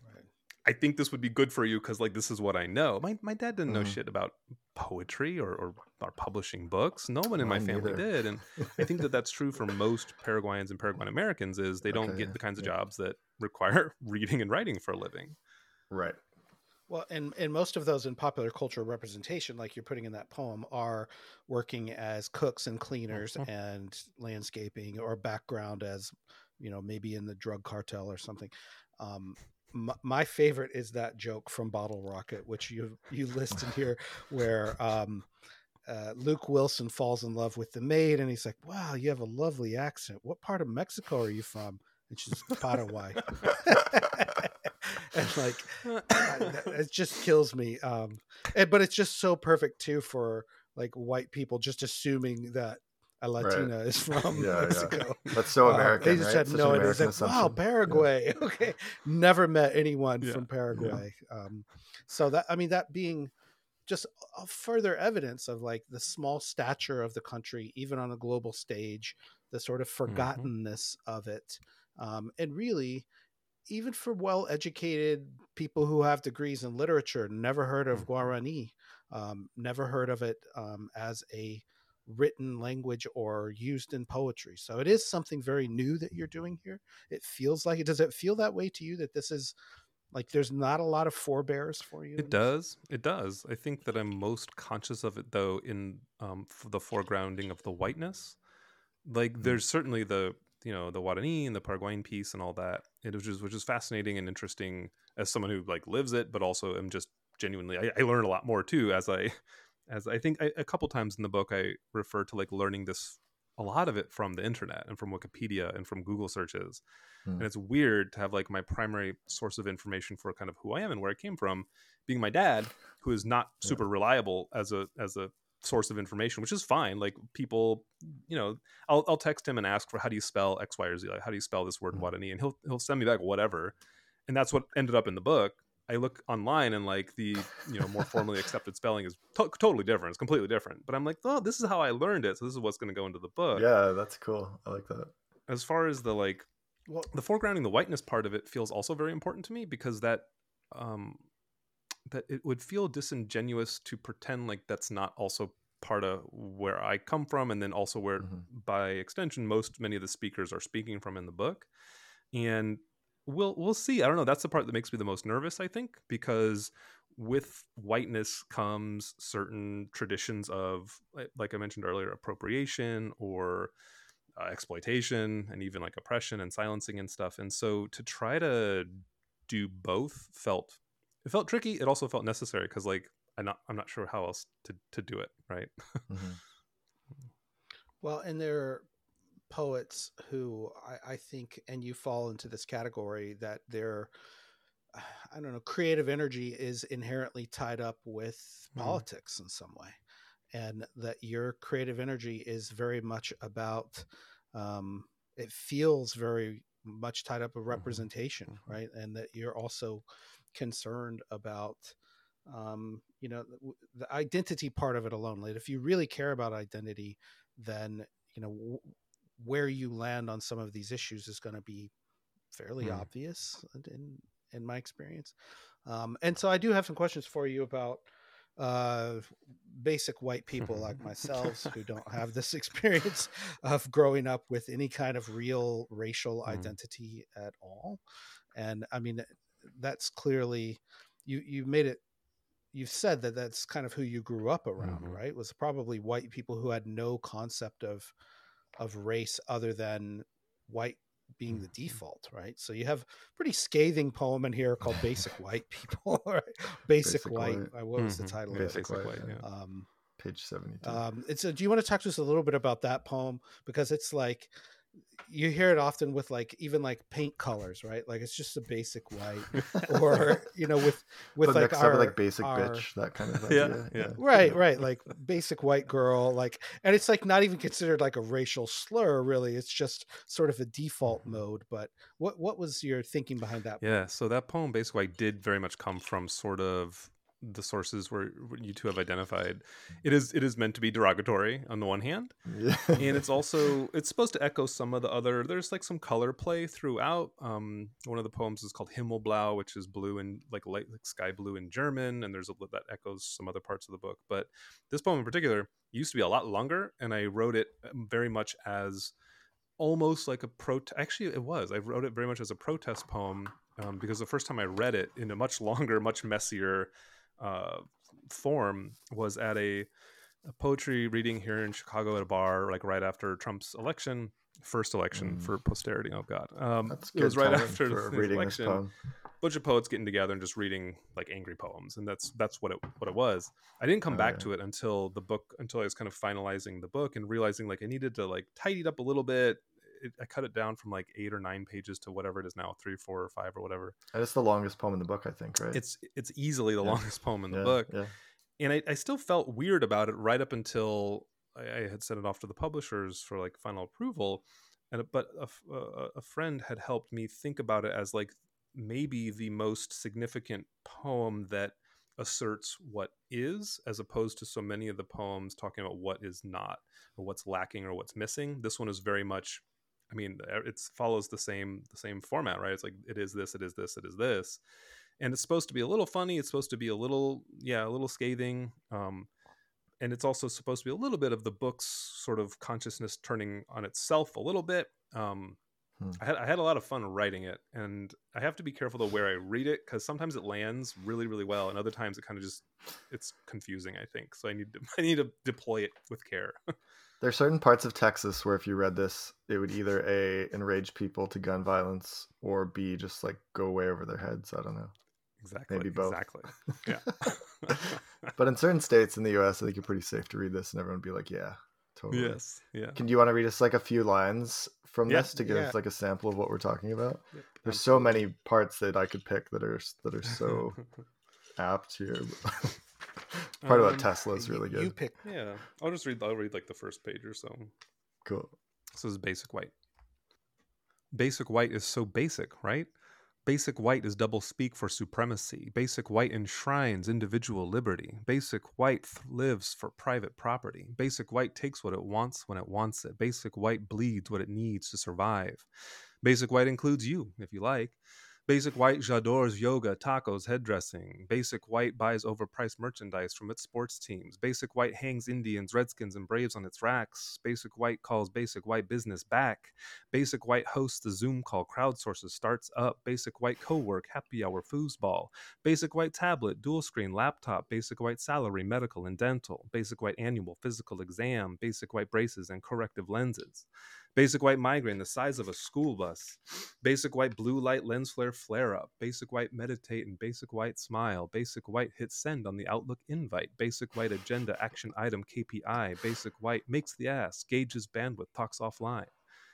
I think this would be good for you because like this is what I know. My my dad didn't know Mhm. shit about poetry or, or or publishing books. No one in my Mine family neither. did, and I think that that's true for (laughs) most Paraguayans and Paraguayan Americans. Is they don't Okay, get yeah, the kinds of jobs that require (laughs) reading and writing for a living. Right. Well, and and most of those in popular cultural representation, like you're putting in that poem, are working as cooks and cleaners Mhm. and landscaping, or background as, you know, maybe in the drug cartel or something. Um, my, my favorite is that joke from Bottle Rocket, which you you list in here, where um, uh, Luke Wilson falls in love with the maid, and he's like, "Wow, you have a lovely accent. What part of Mexico are you from?" And she's Paraguay. (laughs) and like (laughs) it just kills me um and, but it's just so perfect too for like white people just assuming that a Right. latina is (laughs) from Yeah, yeah. mexico That's so Uh, American. they just right? had Such no an idea it's American like wow assumption. Yeah. paraguay (laughs) okay never met anyone Yeah, from yeah. paraguay um so that i mean that being just a further evidence of like the small stature of the country even on a global stage the sort of Mm-hmm. forgottenness of it um, and really even for well educated people who have degrees in literature never heard of Mhm. guarani um, never heard of it um, as a written language or used in poetry so it is something very new that you're doing here it feels like it does it feel that way to you that this is like there's not a lot of forebears for you It does. It does. I think that I'm most conscious of it though in um, the foregrounding of the whiteness. Like Mhm. there's certainly the you know the Guarani and the Paraguayan piece and all that. It which is which is fascinating and interesting as someone who like lives it, but also am just genuinely. I, I learn a lot more too as I as I think I, a couple times in the book I refer to like learning this a lot of it from the internet and from Wikipedia and from Google searches. Hmm. And it's weird to have like my primary source of information for kind of who I am and where I came from being my dad, who is not Yeah. super reliable as a as a source of information, which is fine. Like people, you know, I'll I'll text him and ask for how do you spell X, Y, or Z? Like how do you spell this word Mhm. Guarani? And he'll he'll send me back whatever. And that's what ended up in the book. I look online and like the you know more formally accepted (laughs) spelling is to- totally different. It's completely different. But I'm like, oh, this is how I learned it. So this is what's going to go into the book. Yeah, that's cool. I like that. As far as the like well the foregrounding the whiteness part of it feels also very important to me because that um that it would feel disingenuous to pretend like that's not also part of where I come from and then also where Mhm. by extension most many of the speakers are speaking from in the book and we'll we'll see. I don't know. That's the part that makes me the most nervous I think because with whiteness comes certain traditions of like- I mentioned earlier appropriation or uh, exploitation and even like oppression and silencing and stuff. And so to try to do both felt it felt tricky. It also felt necessary because like i'm not i'm not sure how else to, to do it right? Mhm. (laughs) Well, and there are poets who I, I think, and you fall into this category that they're (sighs) I don't know, creative energy is inherently tied up with Mhm. politics in some way, and that your creative energy is very much about. Um, it feels very much tied up with representation, Mhm. right? And that you're also concerned about, um, you know, the identity part of it alone. Like, if you really care about identity, then you know where you land on some of these issues is going to be fairly Mm. obvious in in my experience. Um, and so I do have some questions for you about uh, basic white people like myself who (laughs) don't have this (laughs) experience of growing up with any kind of real racial Mm. identity at all. And I mean, that's clearly you. You made it. You've said that that's kind of who you grew up around, Mhm. right? Was probably white people who had no concept of of race other than white being the Mhm. default, right? So you have a pretty scathing poem in here called "Basic (laughs) White People." (laughs) Right? Basic, Basic White. White. uh, What was the Mhm. title Basic of it? White, White, yeah. yeah. Um, Page 72. um, it's a, do you want to talk to us a little bit about that poem because it's like you hear it often with like even like paint colors, right? Like it's just a basic white, (laughs) or you know, with with but like our, up like basic our- bitch, that kind of (laughs) thing. Yeah, yeah. right right like basic white girl like and it's like not even considered like a racial slur really it's just sort of a default mm-hmm. mode but what what was your thinking behind that Yeah, so that poem, Basic White, did very much come from sort of the sources where you two have identified. It is it is meant to be derogatory on the one hand, Yeah. and it's also (laughs) it's supposed to echo some of the other. There's like some color play throughout. Um, one of the poems is called Himmelblau, which is blue and like light like sky blue in German, and there's a that echoes some other parts of the book. But this poem in particular used to be a lot longer, and I wrote it um, very much as almost like a pro. Actually, it was. I wrote it very much as a protest poem um, because the first time I read it in a much longer, much messier uh, form was at a, a poetry reading here in Chicago at a bar, like right after Trump's election, first election Mm. for posterity. Oh God, um, That's it was right after the election poem. bunch of poets getting together and just reading like angry poems and that's that's what it what it was i didn't come Oh, back yeah. to it until the book until i was kind of finalizing the book and realizing like i needed to like tidy it up a little bit it, i cut it down from like eight or nine pages to whatever it is now three four or five or whatever That's the longest poem in the book, I think, right? it's it's easily the Yeah. longest poem in the yeah, book Yeah. and I, I still felt weird about it right up until I, I had sent it off to the publishers for like final approval, and but a friend had helped me think about it as like maybe the most significant poem that asserts what is, as opposed to so many of the poems talking about what is not or what's lacking or what's missing. This one is very much. I mean, it follows the same the same format, right? It's like it is this, it is this, it is this, and it's supposed to be a little funny. It's supposed to be a little, yeah, a little scathing. Um, and it's also supposed to be a little bit of the book's sort of consciousness turning on itself a little bit. Um, Hmm. I, had, I had a lot of fun writing it, and I have to be careful though where I read it because sometimes it lands really, really well, and other times it kind of just it's confusing. I think so. I need to (laughs) I need to deploy it with care. (laughs) There are certain parts of Texas where if you read this, it would either A, enrage people to gun violence, or B, just like go way over their heads. I don't know. exactly. Maybe both. Exactly. (laughs) Yeah. but in certain states in the US, I think you're pretty safe to read this and everyone would be like, yeah, totally. yes. Yeah. Can you want to read us like a few lines from Yeah. this to give Yeah. us like a sample of what we're talking about? Yep, There's so many parts that I could pick that are that are so (laughs) apt here. (laughs) Part Um, about Tesla is You- really you good. pick yeah. I'll just read. I'll read like the first page or so. Cool. This is basic white. Basic white is so basic, right? Basic white is double speak for supremacy. Basic white enshrines individual liberty. Basic white lives for private property. Basic white takes what it wants when it wants it. Basic white bleeds what it needs to survive. Basic white includes you, if you like. Basic white j'adores yoga, tacos, head dressing. Basic white buys overpriced merchandise from its sports teams. Basic white hangs Indians, Redskins, and Braves on its racks. Basic white calls basic white business back. Basic white hosts the Zoom call, crowdsources, starts up. Basic white co work, happy hour, foosball. Basic white tablet, dual screen, laptop. Basic white salary, medical and dental. Basic white annual physical exam. Basic white braces and corrective lenses. Basic white migraine the size of a school bus. Basic white blue light lens flare flare up. Basic white meditate and basic white smile. Basic white hit send on the Outlook invite. Basic white agenda action item KPI. Basic white makes the ass, gauges bandwidth, talks offline.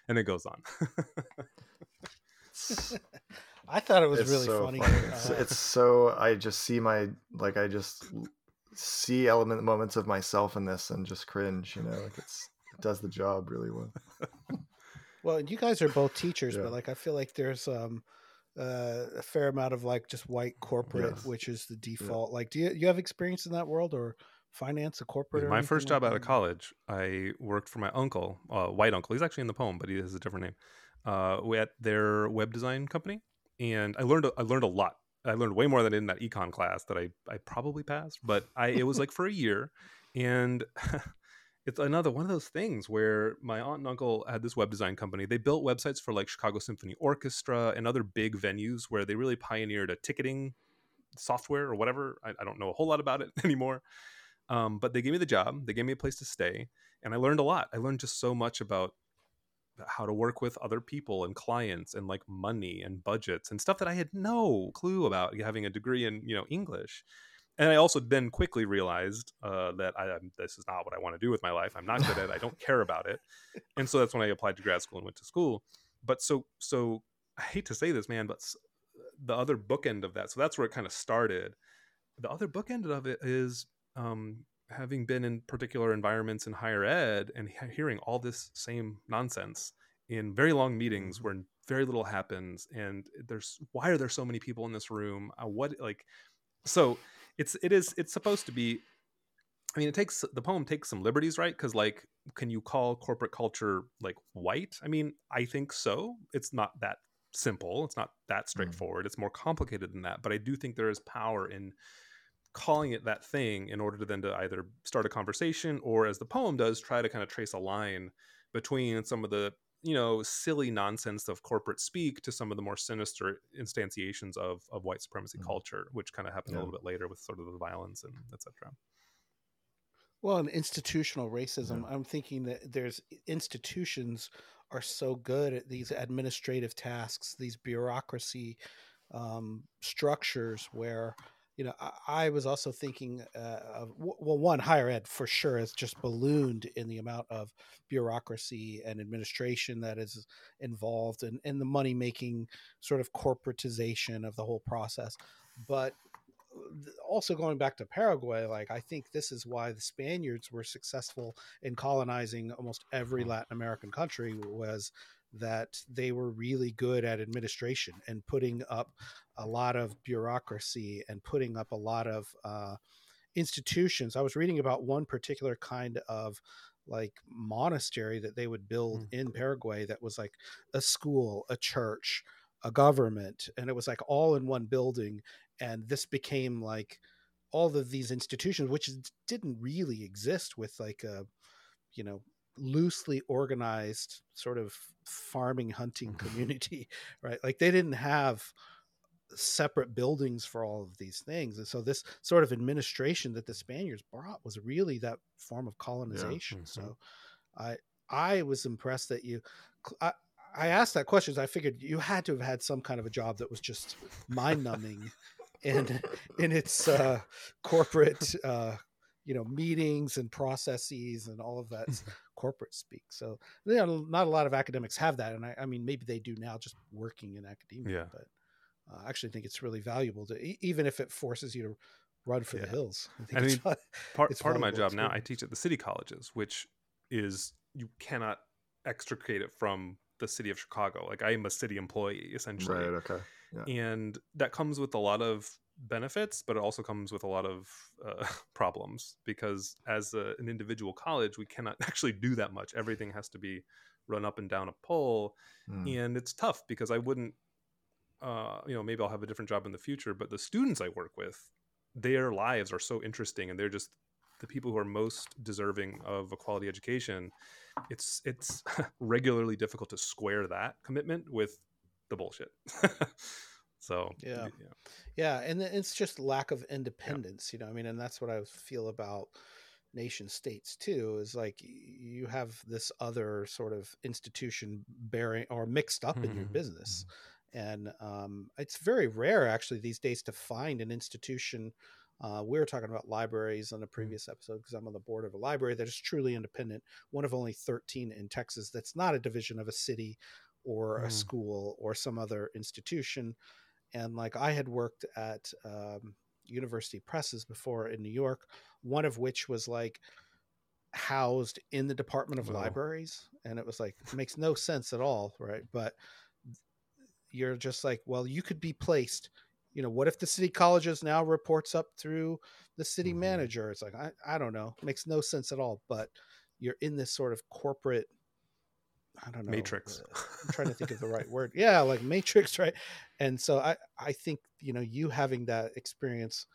And it goes on. (laughs) I thought it was it's really so funny. It's, Uh, it's so I just see my like I just see element moments of myself in this and just cringe. You know, like it's it does the job really well. (laughs) well, and you guys are both teachers, Yeah. but like I feel like there's um uh, a fair amount of like just white corporate, Yes. which is the default. Like, do you you have experience in that world or finance a corporate? or my first anything job like out of college, I worked for my uncle, uh, white uncle. He's actually in the poem, but he has a different name. Uh, at their web design company, and I learned a- I learned a lot. I learned way more than in that econ class that I I probably passed, but I it was like for a year, and (laughs) it's another one of those things where my aunt and uncle had this web design company. They built websites for like Chicago Symphony Orchestra and other big venues where they really pioneered a ticketing software or whatever. I, I don't know a whole lot about it (laughs) anymore. Um, but they gave me the job, they gave me a place to stay, and I learned a lot. I learned just so much about how to work with other people and clients and like money and budgets and stuff that I had no clue about having a degree in you know English. And I also then quickly realized uh, that I, this is not what I want to do with my life. I'm not good at it. I don't care about it. And so that's when I applied to grad school and went to school. But so so I hate to say this, man, but the other bookend of that. So that's where it kind of started. The other bookend of it is um, having been in particular environments in higher ed and hearing all this same nonsense in very long meetings Mhm. where very little happens and there's why are there so many people in this room uh, what like so it's it is it's supposed to be i mean it takes the poem takes some liberties right? Because like can you call corporate culture like white? I mean i think so. It's not that simple. It's not that mm-hmm. straightforward. It's more complicated than that. But i do think there is power in calling it that thing in order to then to either start a conversation or as the poem does try to kind of trace a line between some of the you know silly nonsense of corporate speak to some of the more sinister instantiations of of white supremacy Mhm. culture which kind of happened Yeah. a little bit later with sort of the violence and etc Well, in institutional racism, I'm thinking that there's institutions are so good at these administrative tasks, these bureaucracy um, structures where, you know, I, I was also thinking uh, of, well, one, higher ed for sure has just ballooned in the amount of bureaucracy and administration that is involved and, and the money making sort of corporatization of the whole process. But also going back to Paraguay, like I think this is why the Spaniards were successful in colonizing almost every Latin American country was that they were really good at administration and putting up a lot of bureaucracy and putting up a lot of uh, institutions. I was reading about one particular kind of like monastery that they would build Mm. in Paraguay that was like a school, a church, a government, and it was like all in one building. And this became like all of these institutions, which didn't really exist with like a, you know, loosely organized sort of farming hunting community, (laughs) right? Like they didn't have separate buildings for all of these things. And so this sort of administration that the Spaniards brought was really that form of colonization. Mhm. So I I was impressed that you I, I asked that question. I figured you had to have had some kind of a job that was just mind numbing (laughs) in in its uh, corporate uh, you know meetings and processes and all of that (laughs) corporate speak. So you know, not a lot of academics have that, and I, I mean maybe they do now just working in academia. Yeah. But I actually think it's really valuable to e- even if it forces you to run for Yeah. the hills. I think I mean, (laughs) fun. part It's part of my valuable job now i teach at the city colleges which is you cannot extricate it from the city of chicago like i am a city employee essentially Right. Okay. and that comes with a lot of benefits but it also comes with a lot of uh, (laughs) problems because as a, an individual college we cannot (laughs) actually do that much everything has to be run up and down a pole Hmm. and it's tough because i wouldn't uh, you know maybe i'll have a different job in the future but the students i work with their lives are so interesting and they're just the people who are most deserving of a quality education it's it's (laughs) regularly difficult to square that commitment with the bullshit (laughs) so Yeah. yeah Yeah, and it's just lack of independence, you know. I mean, and that's what I feel about nation states too. Is like you have this other sort of institution bearing or mixed up in your Mhm, business, and um, it's very rare actually these days to find an institution. Uh, we were talking about libraries on a previous episode because I'm on the board of a library that is truly independent, one of only 13 in Texas that's not a division of a city or a Mm. school or some other institution. And like I had worked at um, university presses before in New York, one of which was like housed in the Department of Wow. Libraries. And it was like, it makes no sense at all, right? But you're just like, well, you could be placed. You know, what if the city colleges now reports up through the city Mhm. manager? It's like, I, I don't know. It makes no sense at all. But you're in this sort of corporate, I don't know. Matrix. uh, I'm trying to think of the right word. (laughs) Yeah, like matrix, (laughs) right? And so I, I think, you know, you having that experience,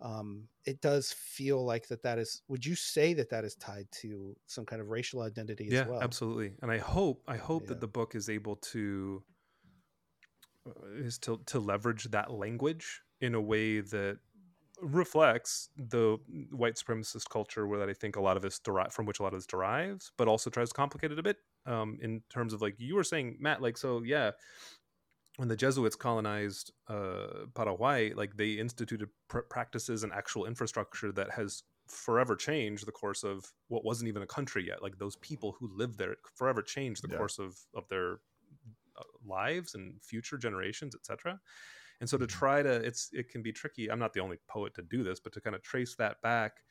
um, it does feel like that that is, would you say that that is tied to some kind of racial identity yeah as well? absolutely and i hope i hope Yeah. that the book is able to is to to leverage that language in a way that reflects the white supremacist culture where that i think a lot of this derive from which a lot of this derives but also tries to complicate it a bit um in terms of like you were saying matt like so yeah when the Jesuits colonized uh, Paraguay, like they instituted pr- practices and actual infrastructure that has forever changed the course of what wasn't even a country yet. Like those people who lived there forever changed the Yeah. course of of their lives and future generations, etc. And so to Mhm. try to, it's it can be tricky. I'm not the only poet to do this, but to kind of trace that back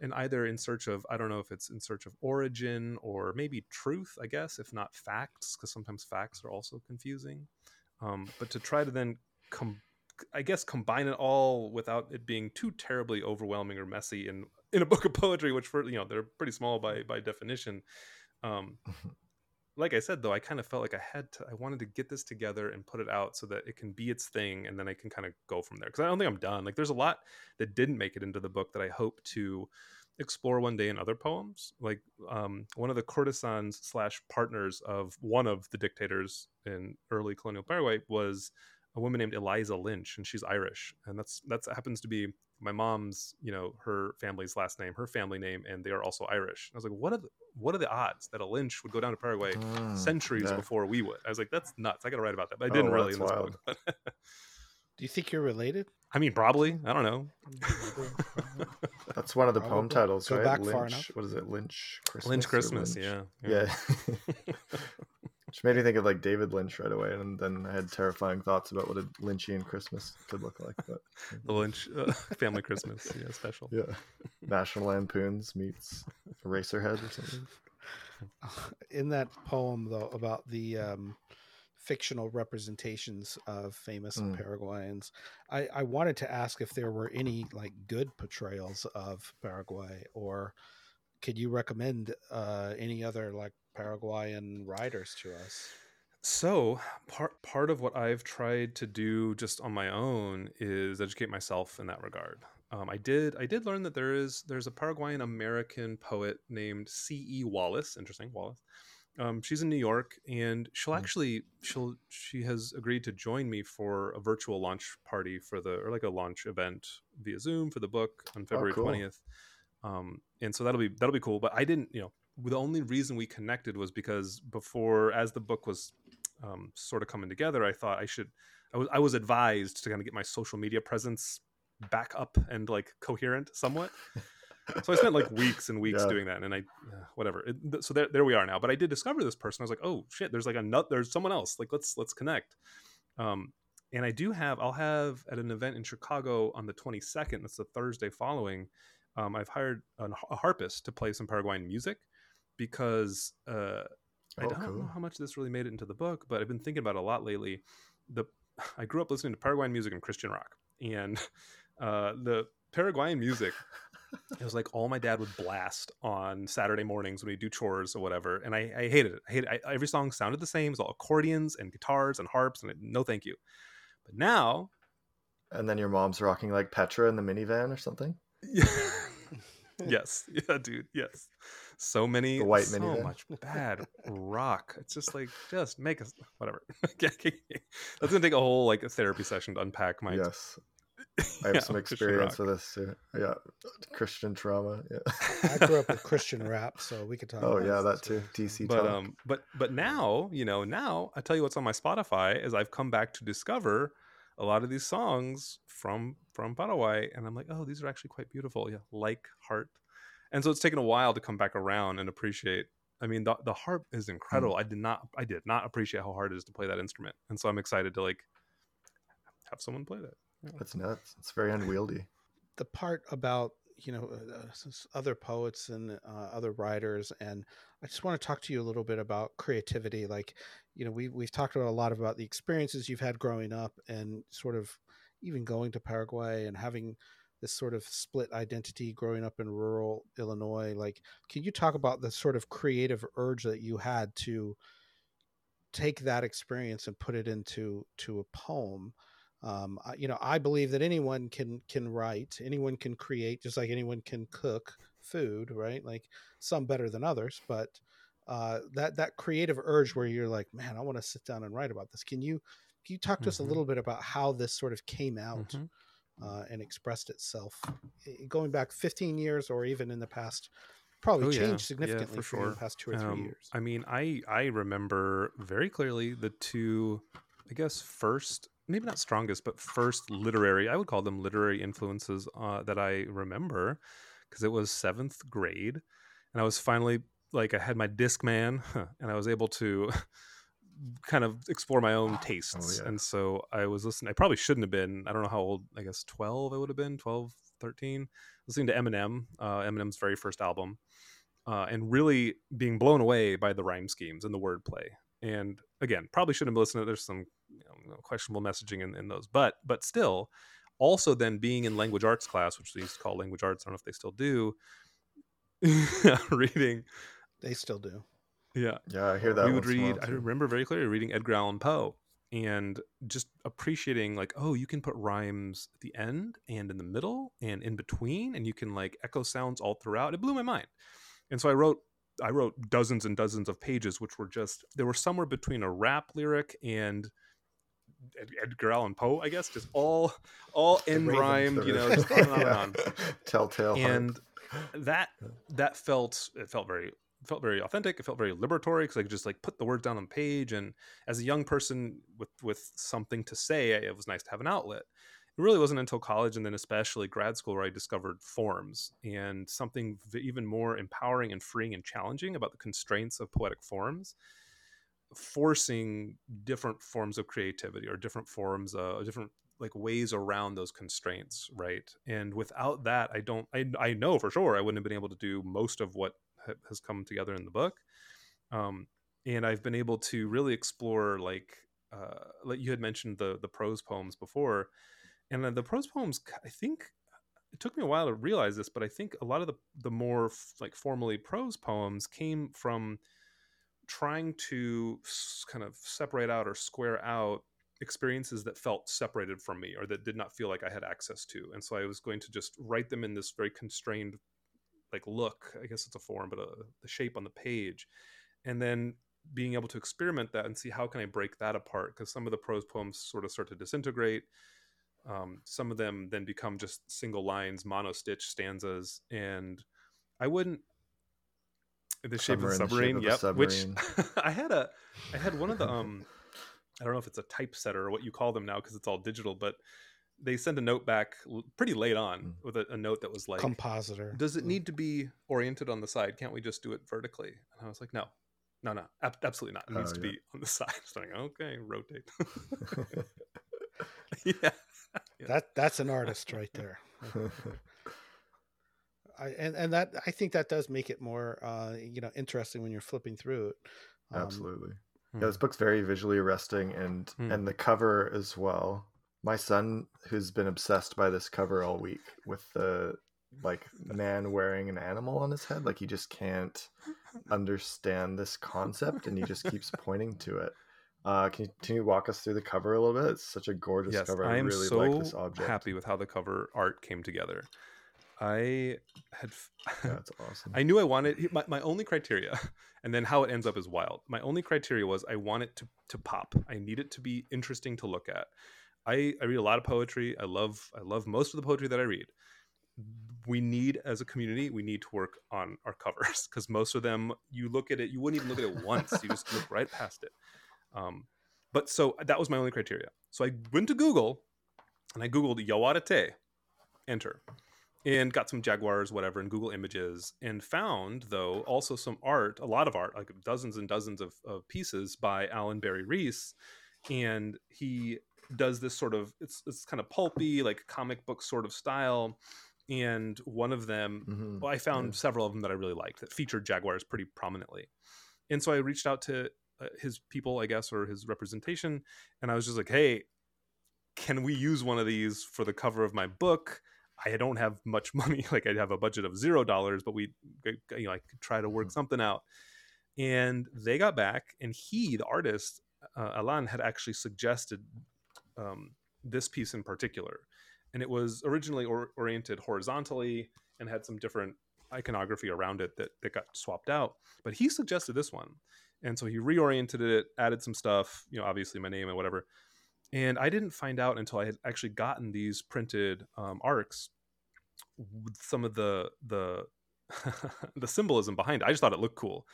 and either in search of i don't know if it's in search of origin or maybe truth i guess if not facts because sometimes facts are also confusing um, but to try to then com- i guess combine it all without it being too terribly overwhelming or messy in in a book of poetry which for you know they're pretty small by by definition um, (laughs) like I said though, I kind of felt like I had to I wanted to get this together and put it out so that it can be its thing and then I can kind of go from there. Because I don't think I'm done. Like there's a lot that didn't make it into the book that I hope to explore one day in other poems. Like um, one of the courtesans slash partners of one of the dictators in early colonial Paraguay was a woman named Eliza Lynch, and she's Irish, and that's that's happens to be my mom's, you know, her family's last name, her family name, and they are also Irish. I was like, what are the what are the odds that a Lynch would go down to Paraguay Mm, centuries yeah. before we would? I was like, that's nuts. I got to write about that, but I Oh, didn't really in this wild. book. (laughs) Do you think you're related? I mean, probably. I don't know. (laughs) That's one of the poem titles, Go right? back Lynch. far enough. What is it? Lynch Christmas. Lynch Christmas, Lynch? yeah, Yeah. Which (laughs) made me think of like David Lynch right away, and then I had terrifying thoughts about what a Lynchian Christmas could look like. But (laughs) the Lynch uh, family Christmas, yeah, special. yeah, National Lampoons meets Eraserhead or something. (laughs) in that poem though about the um, fictional representations of famous Mm. Paraguayans, I, I wanted to ask if there were any like good portrayals of Paraguay, or could you recommend uh, any other like Paraguayan writers to us? So part part of what I've tried to do just on my own is educate myself in that regard. Um, I did I did learn that there is there's a Paraguayan American poet named C. E. Wallace. Interesting, Wallace. Um, she's in New York, and she'll Hmm. actually she'll she has agreed to join me for a virtual launch party for the or like a launch event via Zoom for the book on February cool. twentieth. Um, and so that'll be that'll be cool. But I didn't, you know, the only reason we connected was because before, as the book was um, sort of coming together, I thought I should. I was I was advised to kind of get my social media presence back up and like coherent somewhat. so I spent like (laughs) weeks and weeks Yeah. doing that, and I uh, whatever. It, th- so there there we are now. But I did discover this person. I was like, oh shit, there's like a nut. There's someone else. Like let's let's connect. Um, and I do have. I'll have at an event in Chicago on the 22nd. That's the Thursday following. Um, I've hired an, a harpist to play some Paraguayan music because uh, I Oh, don't know how much this really made it into the book, but I've been thinking about it a lot lately. The (laughs) I grew up listening to Paraguayan music and Christian rock, and (laughs) uh, the Paraguayan music. It was like all my dad would blast on Saturday mornings when we do chores or whatever, and I, I hated it. I hated I, every song sounded the same. It was all accordions and guitars and harps, and it, no, thank you. But now, And then your mom's rocking like Petra in the minivan or something. (laughs) yes, yeah, dude, yes. So many, The white so minivan. much (laughs) bad rock. It's just like, just make us (laughs) whatever. (laughs) That's gonna take a whole like a therapy session to unpack my. yes, I have yeah, some experience rock. with this too. Yeah, Christian trauma. Yeah. I grew up with Christian rap, so we could talk. oh about yeah, that too. DC But talk. um, but but now you know now I tell you what's on my Spotify is I've come back to discover a lot of these songs from from Paraguay, and I'm like, oh, these are actually quite beautiful. Yeah, like heart. And so it's taken a while to come back around and appreciate I mean, the the harp is incredible. I did not I did not appreciate how hard it is to play that instrument, and so I'm excited to like have someone play that. Yeah. That's nuts. It's very unwieldy. the part about you know uh, other poets and uh, other writers and i just want to talk to you a little bit about creativity like you know we, we've talked about a lot about the experiences you've had growing up and sort of even going to paraguay and having this sort of split identity growing up in rural illinois like can you talk about the sort of creative urge that you had to take that experience and put it into to a poem um, I- you know i believe that anyone can can write anyone can create just like anyone can cook food right like some better than others but uh, that that creative urge where you're like man i want to sit down and write about this can you can you talk to us a Mhm. little bit about how this sort of came out Mhm. Uh, and expressed itself eh, going back 15 years or even in the past probably Oh, changed Yeah, significantly for for you in the sure. past two or three Um, years I mean, I I remember very clearly the two, I guess, first maybe not strongest, but first literary. I would call them literary influences uh, that I remember because it was seventh grade, and I was finally like I had my Discman, (laughs) and I was able to (laughs) kind of explore my own tastes. yeah. And so I was listening. I probably shouldn't have been. I don't know how old. I guess twelve. I would have been 12, 13. Listening to Eminem, uh, Eminem's very first album uh, and really being blown away by the rhyme schemes and the wordplay. And again, probably shouldn't have listened. to There's some you know, questionable messaging in, in those, but but still, also then being in language arts class, which they used to call language arts. I don't know if they still do. (laughs) reading, they still do yeah, Yeah, I hear that. we would once in a while, read. I remember very clearly reading Edgar Allan Poe and just appreciating like, oh, you can put rhymes at the end and in the middle and in between, and you can like echo sounds all throughout. It blew my mind, and so I wrote. I wrote dozens and dozens of pages, which were just they were somewhere between a rap lyric and Edgar Allan Poe, I guess, just all all end rhymed, you know, just on and on and Yeah. on (laughs) Telltale and that that felt it felt very felt very authentic. It felt very liberatory because I could just like put the words down on the page. And as a young person with with something to say, it was nice to have an outlet. It really wasn't until college and then especially grad school where I discovered forms and something even more empowering and freeing and challenging about the constraints of poetic forms forcing different forms of creativity or different forms uh different like ways around those constraints right and without that i don't i, I know for sure i wouldn't have been able to do most of what ha- has come together in the book um and i've been able to really explore like uh like you had mentioned the the prose poems before and the prose poems i think it took me a while to realize this but i think a lot of the the more f- like formally prose poems came from trying to s- kind of separate out or square out experiences that felt separated from me or that did not feel like I had access to. And so I was going to just write them in this very constrained like look, I guess it's a form, but a, the shape on the page. And then being able to experiment that and see how can I break that apart because some of the prose poems sort of start to disintegrate. Um, some of them then become just single lines, mono stitch stanzas, and I wouldn't. The shape of the Submarine, The Shape submarine, of a yep. Submarine. Which (laughs) I had a, I had one of the um, I don't know if it's a typesetter or what you call them now because it's all digital, but they sent a note back pretty late on Mm. with a, a note that was like, compositor "Does it Mm. need to be oriented on the side? Can't we just do it vertically?" And I was like, "No, no, no, ab- absolutely not. It needs Oh, to yeah. be on the (laughs) side." So I'm like, okay, rotate. (laughs) (laughs) yeah, that that's an artist right there I, and and that I think that does make it more uh, you know interesting when you're flipping through it. Um, Absolutely. Hmm. Yeah, this book's very visually arresting and Hmm. and the cover as well. My son, who's been obsessed by this cover all week with the like man wearing an animal on his head, like he just can't understand this concept and he just keeps (laughs) pointing to it. Uh, can you can you walk us through the cover a little bit? It's such a gorgeous yes, cover. I, am really so like this object. happy with how the cover art came together. I had, f- (laughs) Yeah, awesome. I knew I wanted my, my only criteria, (laughs) and then how it ends up is wild. My only criteria was I want it to to pop. I need it to be interesting to look at. I, I read a lot of poetry. I love I love most of the poetry that I read. We need as a community, we need to work on our covers because most of them you look at it, you wouldn't even look at it once. You just look right past it. Um, but so that was my only criteria. So I went to Google and I googled Yaguareté, enter, and got some jaguars whatever in google images and found though also some art a lot of art like dozens and dozens of, of pieces by alan barry reese and he does this sort of it's it's kind of pulpy like comic book sort of style and one of them Mhm. well, i found Yeah. several of them that i really liked that featured jaguars pretty prominently and so i reached out to uh, his people i guess or his representation and i was just like hey can we use one of these for the cover of my book i don't have much (laughs) money like I'd have a budget of zero dollars but we you know i could try to work Mhm. something out and they got back and he the artist uh, alan had actually suggested um, this piece in particular. And it was originally or- oriented horizontally and had some different iconography around it that, that got swapped out. But he suggested this one. And so he reoriented it added some stuff you know obviously my name and whatever. And i didn't find out until i had actually gotten these printed um, ARCs with some of the the (laughs) the symbolism behind it. I just thought it looked cool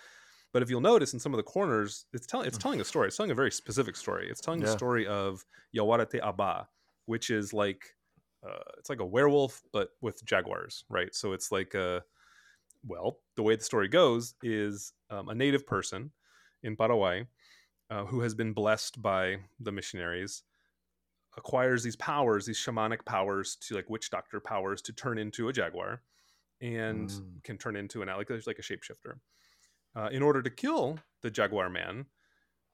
but if you'll notice in some of the corners it's telling it's telling a story. It's telling a very specific story. It's telling the story of Yaguareté Abá which is like uh, it's like a werewolf but with jaguars right? So it's like a well the way the story goes is um, a native person in paraguay uh, who has been blessed by the missionaries acquires these powers these shamanic powers to like witch doctor powers to turn into a jaguar and Mm. can turn into an like there's like a shapeshifter uh, in order to kill the jaguar man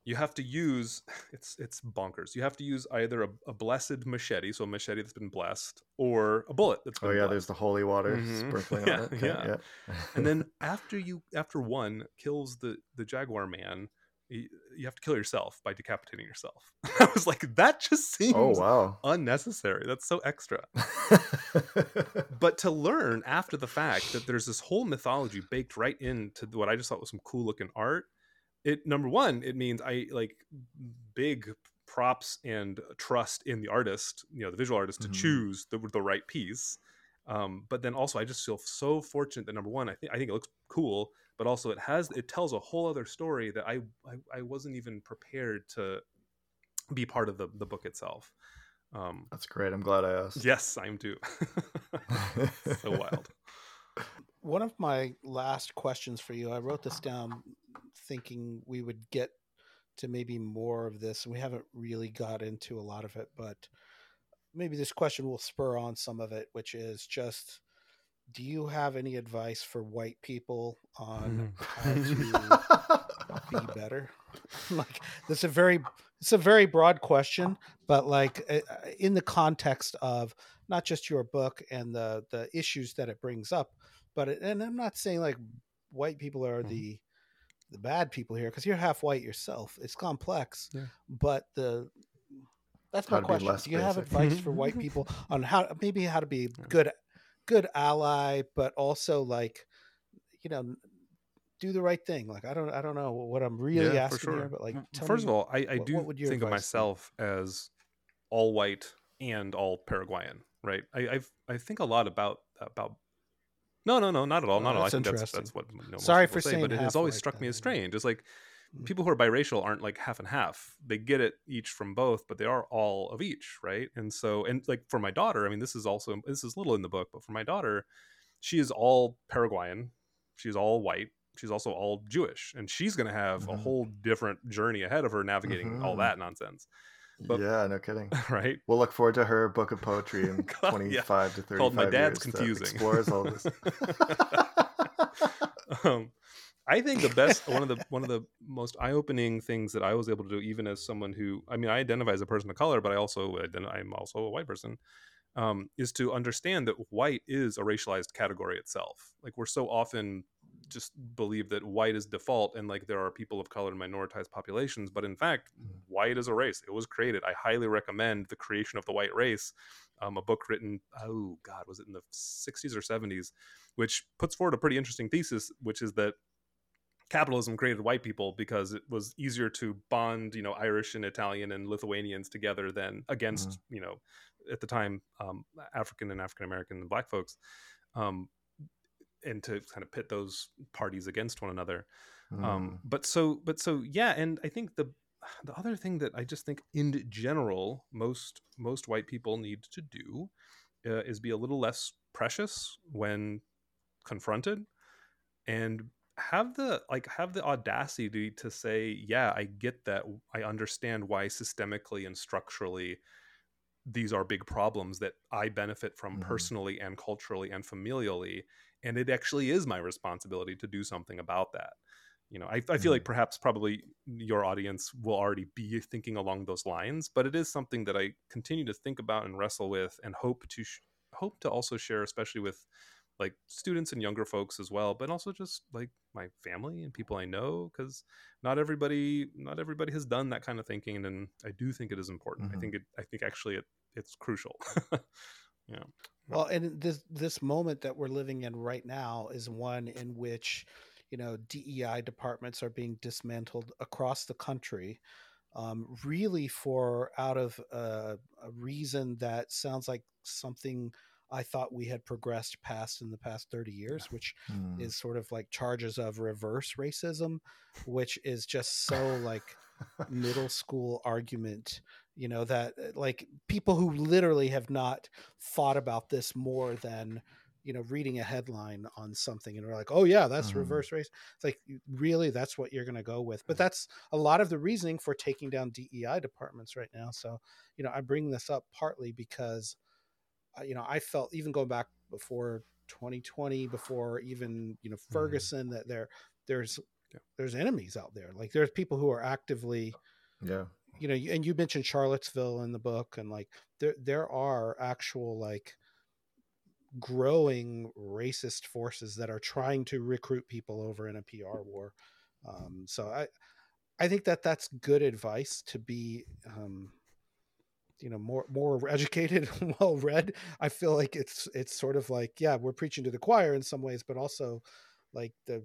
you have to use (laughs) it's it's bonkers you have to use either a, a blessed machete so a machete that's been blessed or a bullet that's been blessed. Oh yeah, blessed. there's the holy water Mhm. sprinkling (laughs) Yeah, on it. Yeah. yeah. and then (laughs) after you after one kills the the jaguar man you, have to kill yourself by decapitating yourself (laughs) i was like that just seems oh wow. unnecessary that's so extra (laughs) but to learn after the fact that there's this whole mythology baked right into what I just thought was some cool looking art, it number one, it means I like big props and trust in the artist, you know, the visual artist to Mhm. choose the, the right piece. Um, but then also, I just feel so fortunate that number one, I think I think it looks cool, but also it has it tells a whole other story that I I, I wasn't even prepared to be part of the the book itself. Um, That's great. I'm glad I asked. Yes, I am too. (laughs) so wild. (laughs) One of my last questions for you, I wrote this down thinking we would get to maybe more of this. We haven't really got into a lot of it, but maybe this question will spur on some of it, which is just do you have any advice for white people on how to (laughs) be better? (laughs) like this is a very it's a very broad question, but like uh, uh, in the context of not just your book and the the issues that it brings up, but it, and I'm not saying like white people are Mhm. the the bad people here because you're half white yourself. It's complex, Yeah. but the that's How my question. Do you have advice for white people (laughs) on how maybe how to be Yeah. good good ally, but also like you know do the right thing. Like I don't I don't know what I'm really Yeah, for asking here, but like tell First of all, I, I what- do what think of advice be? myself as all white and all Paraguayan, right? I I've, I think a lot about about. No, no, no, not at all. Oh, Not at all. I that's think that's that's what you know, Sorry for say, saying but it has always struck me as strange. It's like. People who are biracial aren't like half and half. They get it each from both, but they are all of each, right? And so, and like for my daughter, I mean, this is also this is little in the book, but for my daughter, she is all Paraguayan. She's all white. She's also all Jewish, and she's going to have a Mhm. whole different journey ahead of her navigating all Mhm. that nonsense, But- yeah, no kidding. (laughs) right? We'll look forward to her book of poetry in (laughs) God, yeah. 25 to 35 Called My Dad's years Confusing. explores all this. (laughs) um, I think the best one of the (laughs) one of the most eye opening things that I was able to do, even as someone who I mean, I identify as a person of color, but I also I'm also a white person, um, is to understand that white is a racialized category itself. Like we're so often just believe that white is default and like there are people of color and minoritized populations but in fact Mhm. white is a race it was created i highly recommend the creation of the white race um, a book written oh god was it in the 60s or 70s which puts forward a pretty interesting thesis which is that capitalism created white people because it was easier to bond you know irish and italian and lithuanians together than against you know at the time um, african and african american and black folks um, and to kind of pit those parties against one another Mm. um but so but so yeah and i think the the other thing that i just think in general most most white people need to do uh, is be a little less precious when confronted and have the like have the audacity to say yeah i get that i understand why systemically and structurally these are big problems that i benefit from mm-hmm. personally and culturally and familially and it actually is my responsibility to do something about that you know i, I feel mm-hmm. like perhaps probably your audience will already be thinking along those lines but it is something that i continue to think about and wrestle with and hope to sh- hope to also share especially with like students and younger folks as well but also just like my family and people i know because not everybody not everybody has done that kind of thinking and i do think it is important. Mm-hmm. i think it i think actually it it's crucial. (laughs) Yeah. Well and this this moment that we're living in right now is one in which you know DEI departments are being dismantled across the country, um, really for out of a, a reason that sounds like something I thought we had progressed past in the past 30 years, which mm. is sort of like charges of reverse racism, which is just so like middle (laughs) school argument, you know, that like people who literally have not thought about this more than you know reading a headline on something and we're like oh yeah that's mm-hmm. reverse race it's like really that's what you're going to go with but mm. that's a lot of the reasoning for taking down dei departments right now so you know i bring this up partly because uh, you know i felt even going back before 2020 before even you know mm-hmm. ferguson mm-hmm. that there there's there's enemies out there like there's people who are actively yeah you know and you mentioned charlottesville in the book and like there there are actual like growing racist forces that are trying to recruit people over in a PR war. Um, so I, I think that that's good advice to be, um, you know, more more educated, (laughs) well read. I feel like it's it's sort of like yeah, we're preaching to the choir in some ways, but also like the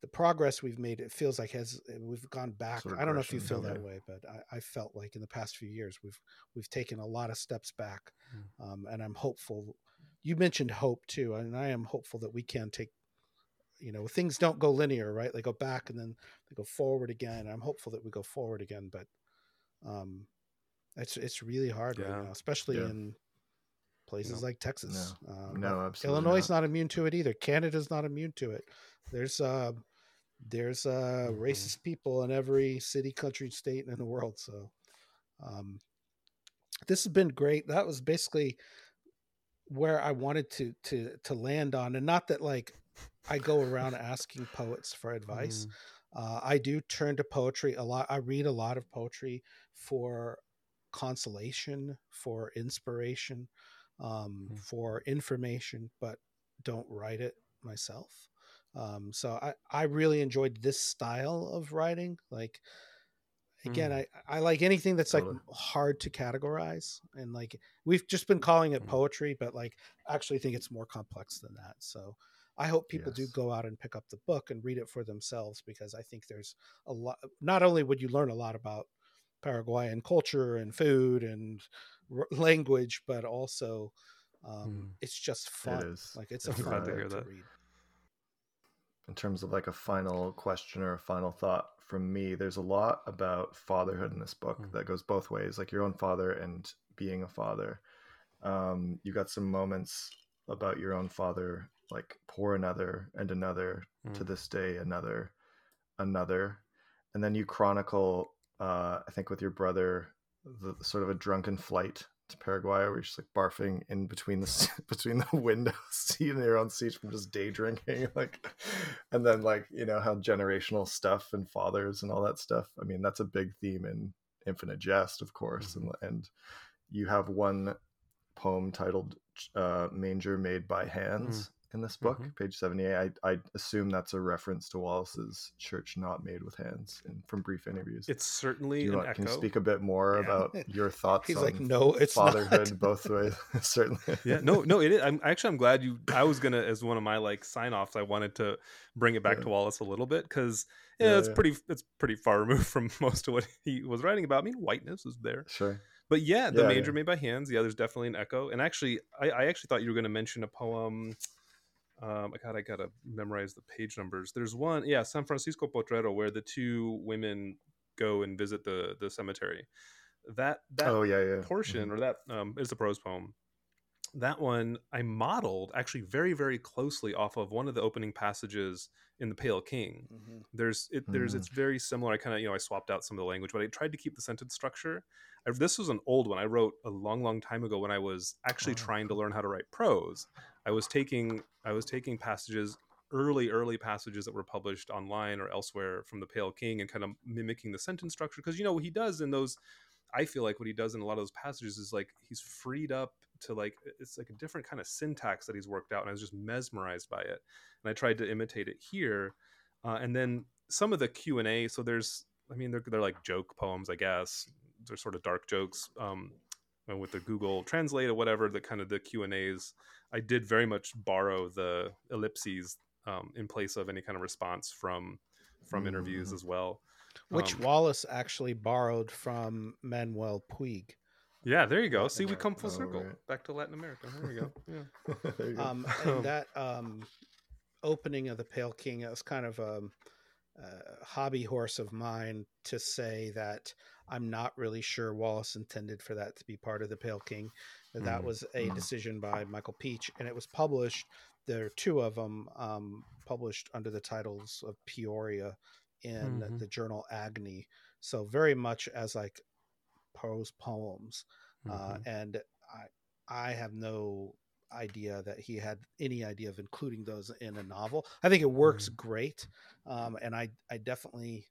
the progress we've made it feels like has eh, we've gone back sort of i don't know if you feel that way but I, I, felt like in the past few years we've we've taken a lot of steps back mm. um, and i'm hopeful you mentioned hope too and i am hopeful that we can take you know things don't go linear right they go back and then they go forward again i'm hopeful that we go forward again but um it's it's really hard yeah. right now especially yeah. in places no. like texas no, um, no absolutely illinois is not. not immune to it either canada's not immune to it there's uh there's uh mm-hmm. racist people in every city country state in the world so um this has been great that was basically where i wanted to to to land on and not that like i go around (laughs) asking poets for advice mm. uh, i do turn to poetry a lot i read a lot of poetry for consolation for inspiration um, mm. for information but don't write it myself um, so I, I really enjoyed this style of writing. Like again, mm. I, I like anything that's totally. like hard to categorize. And like we've just been calling it mm. poetry, but like I actually think it's more complex than that. So I hope people yes. do go out and pick up the book and read it for themselves because I think there's a lot. Not only would you learn a lot about Paraguayan culture and food and r- (laughs) language, but also um, mm. it's just fun. It like it's, it's a fun book to, to read in terms of like a final question or a final thought from me, there's a lot about fatherhood in this book mm. that goes both ways, like your own father and being a father. Um, you got some moments about your own father, like poor another and another mm. to this day, another, another, and then you chronicle, uh, I think, with your brother, the sort of a drunken flight to Paraguay where you're just like barfing in between the (laughs) between the windows, seat in your own seats from just day drinking, (laughs) like, and then like you know how generational stuff and fathers and all that stuff. I mean, that's a big theme in Infinite Jest, of course, mm-hmm. and and you have one poem titled uh, "Manger Made by Hands." In this book, mm-hmm. page 78. I, I assume that's a reference to Wallace's Church Not Made with Hands and from brief interviews. It's certainly an want, Can you speak a bit more yeah. about (laughs) your thoughts He's like, no, it's fatherhood not. both ways? (laughs) certainly. (laughs) yeah, no, no, it is. I'm actually, I'm glad you, I was going to, as one of my like sign offs, I wanted to bring it back yeah. to Wallace a little bit because yeah, yeah, it's pretty, it's pretty far removed from most of what he was writing about. I mean, whiteness is there. Sure but yeah, the yeah, yeah. made by hands. Yeah, there's definitely an echo. And actually, I, I actually thought you were going to mention a poem um, God, I gotta memorize the page numbers. There's one, yeah, San Francisco Potrero, where the two women go and visit the the cemetery. That that oh yeah yeah portion mm-hmm. or that um, is the prose poem. that one I modeled actually very very closely off of one of the opening passages in the Pale King. Mm-hmm. There's it there's Mm. it's very similar. I kind of you know I swapped out some of the language, but I tried to keep the sentence structure. I, this was an old one I wrote a long long time ago when I was actually Oh, trying to learn how to write prose. I was taking I was taking passages early early passages that were published online or elsewhere from the Pale King and kind of mimicking the sentence structure because you know what he does in those I feel like what he does in a lot of those passages is like he's freed up to like it's like a different kind of syntax that he's worked out, and I was just mesmerized by it. And I tried to imitate it here, uh, and then some of the Q and A. So there's, I mean, they're they're like joke poems, I guess. They're sort of dark jokes um, with the Google Translate or whatever. The kind of the Q and A's. I did very much borrow the ellipses um, in place of any kind of response from from interviews Mm. as well. Which Um, Wallace actually borrowed from Manuel Puig. Yeah, there you go. Latin See, we come full Oh, circle right. back to Latin America. There we go. (laughs) Yeah. You go. Um, (laughs) and that um, opening of the Pale King, it was kind of a, a hobby horse of mine to say that I'm not really sure Wallace intended for that to be part of the Pale King. That that was a Mm. decision by Michael Pietsch, and it was published. There are two of them um, published under the titles of Peoria in Mhm. the journal Agni. So very much as like prose poems uh, Mhm. and I I have no idea that he had any idea of including those in a novel. I think it works great, um, and I I definitely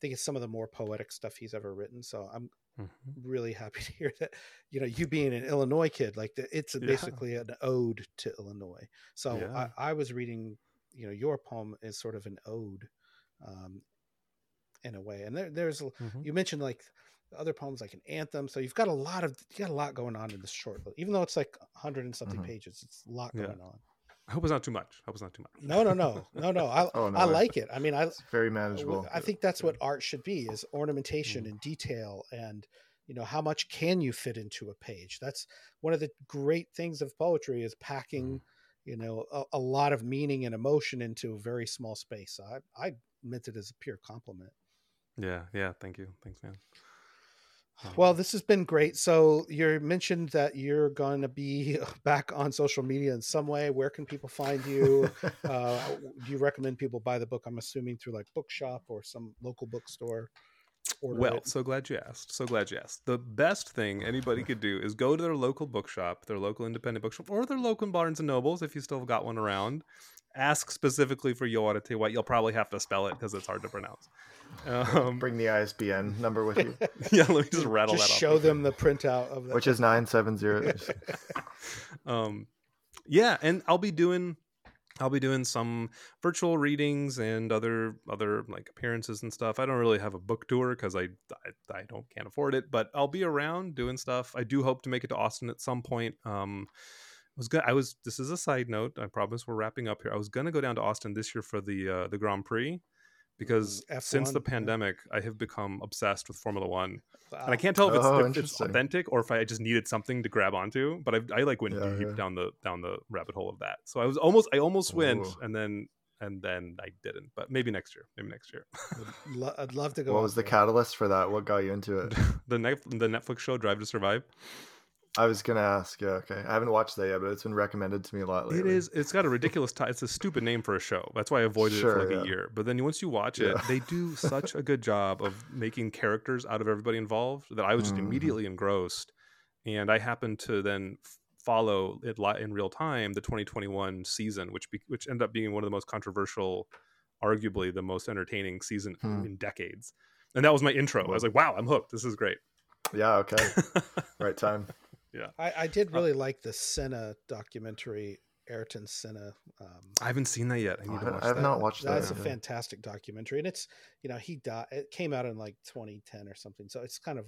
think it's some of the more poetic stuff he's ever written. So I'm Mhm. really happy (laughs) to hear that. You know, you being an Illinois kid, like the, it's Yeah. basically an ode to Illinois. So Yeah. I, I was reading, you know, your poem is sort of an ode, um, in a way. And there, there's Mhm. you mentioned like other poems like an anthem so you've got a lot of you got a lot going on in this short even though it's like 100 and something Mhm. pages it's a lot Yeah. going on I hope it's not too much. I hope it's not too much. no no no (laughs) no no i, Oh, no, I I- like it i mean i it's very manageable. i think that's what art should be is ornamentation Mm. and detail and you know how much can you fit into a page that's one of the great things of poetry is packing you know a, a lot of meaning and emotion into a very small space so i i meant it as a pure compliment Yeah, yeah. Thank you. Thanks, man. Um, Well, this has been great. So you mentioned that you're going to be (laughs) back on social media in some way. Where can people find you? (laughs) Uh, do you recommend people buy the book? I'm assuming through like Bookshop or some local bookstore. Well, it. so glad you asked. So glad you asked. The best thing anybody could do is go to their local bookshop, their local independent bookshop, or their local Barnes and Nobles if you still got one around. Ask specifically for Yaguareté White. You'll probably have to spell it because it's hard to pronounce. Um, Bring the ISBN number with you, (laughs) yeah, let me just rattle just that off. show real quick. them the printout of that. which is nine seven zero. (laughs) um yeah and i'll be doing i'll be doing some virtual readings and other other like appearances and stuff i don't really have a book tour because I, I i don't can't afford it but i'll be around doing stuff i do hope to make it to austin at some point um I was good i was this is a side note i promise we're wrapping up here i was gonna go down to austin this year for the uh the grand prix because Mm, since the F1, yeah. pandemic i have become obsessed with formula one Wow. and I can't tell if it's, Oh, if it's authentic or if I just needed something to grab onto. But I, I like went Yeah, deep yeah. down the down the rabbit hole of that. So I was almost I almost went, and then and then I didn't. But maybe next year. Maybe next year. I'd love to (laughs) go. what was the there. catalyst for that? What got you into it? (laughs) the net, the Netflix show Drive to Survive. I was gonna ask. Yeah, okay. I haven't watched that yet, but it's been recommended to me a lot lately. It is. It's got a ridiculous. It's a stupid name for a show. That's why I avoided it for like yeah. a year. But then once you watch it, Yeah. they do such a good job of making characters out of everybody involved that I was just Mhm. immediately engrossed. And I happened to then follow it in real time the 2021 season, which be- which ended up being one of the most controversial, arguably the most entertaining season Hmm. in decades. And that was my intro. I was like, "Wow, I'm hooked. This is great." Yeah. Okay. (laughs) right time. I, I did really like the Senna documentary, Ayrton Senna. Um, I haven't seen that yet. I need I to haven't- watch I have that. not watched that. That's a yeah. fantastic documentary, and it's you know he died. It came out in like 2010 or something, so it's kind of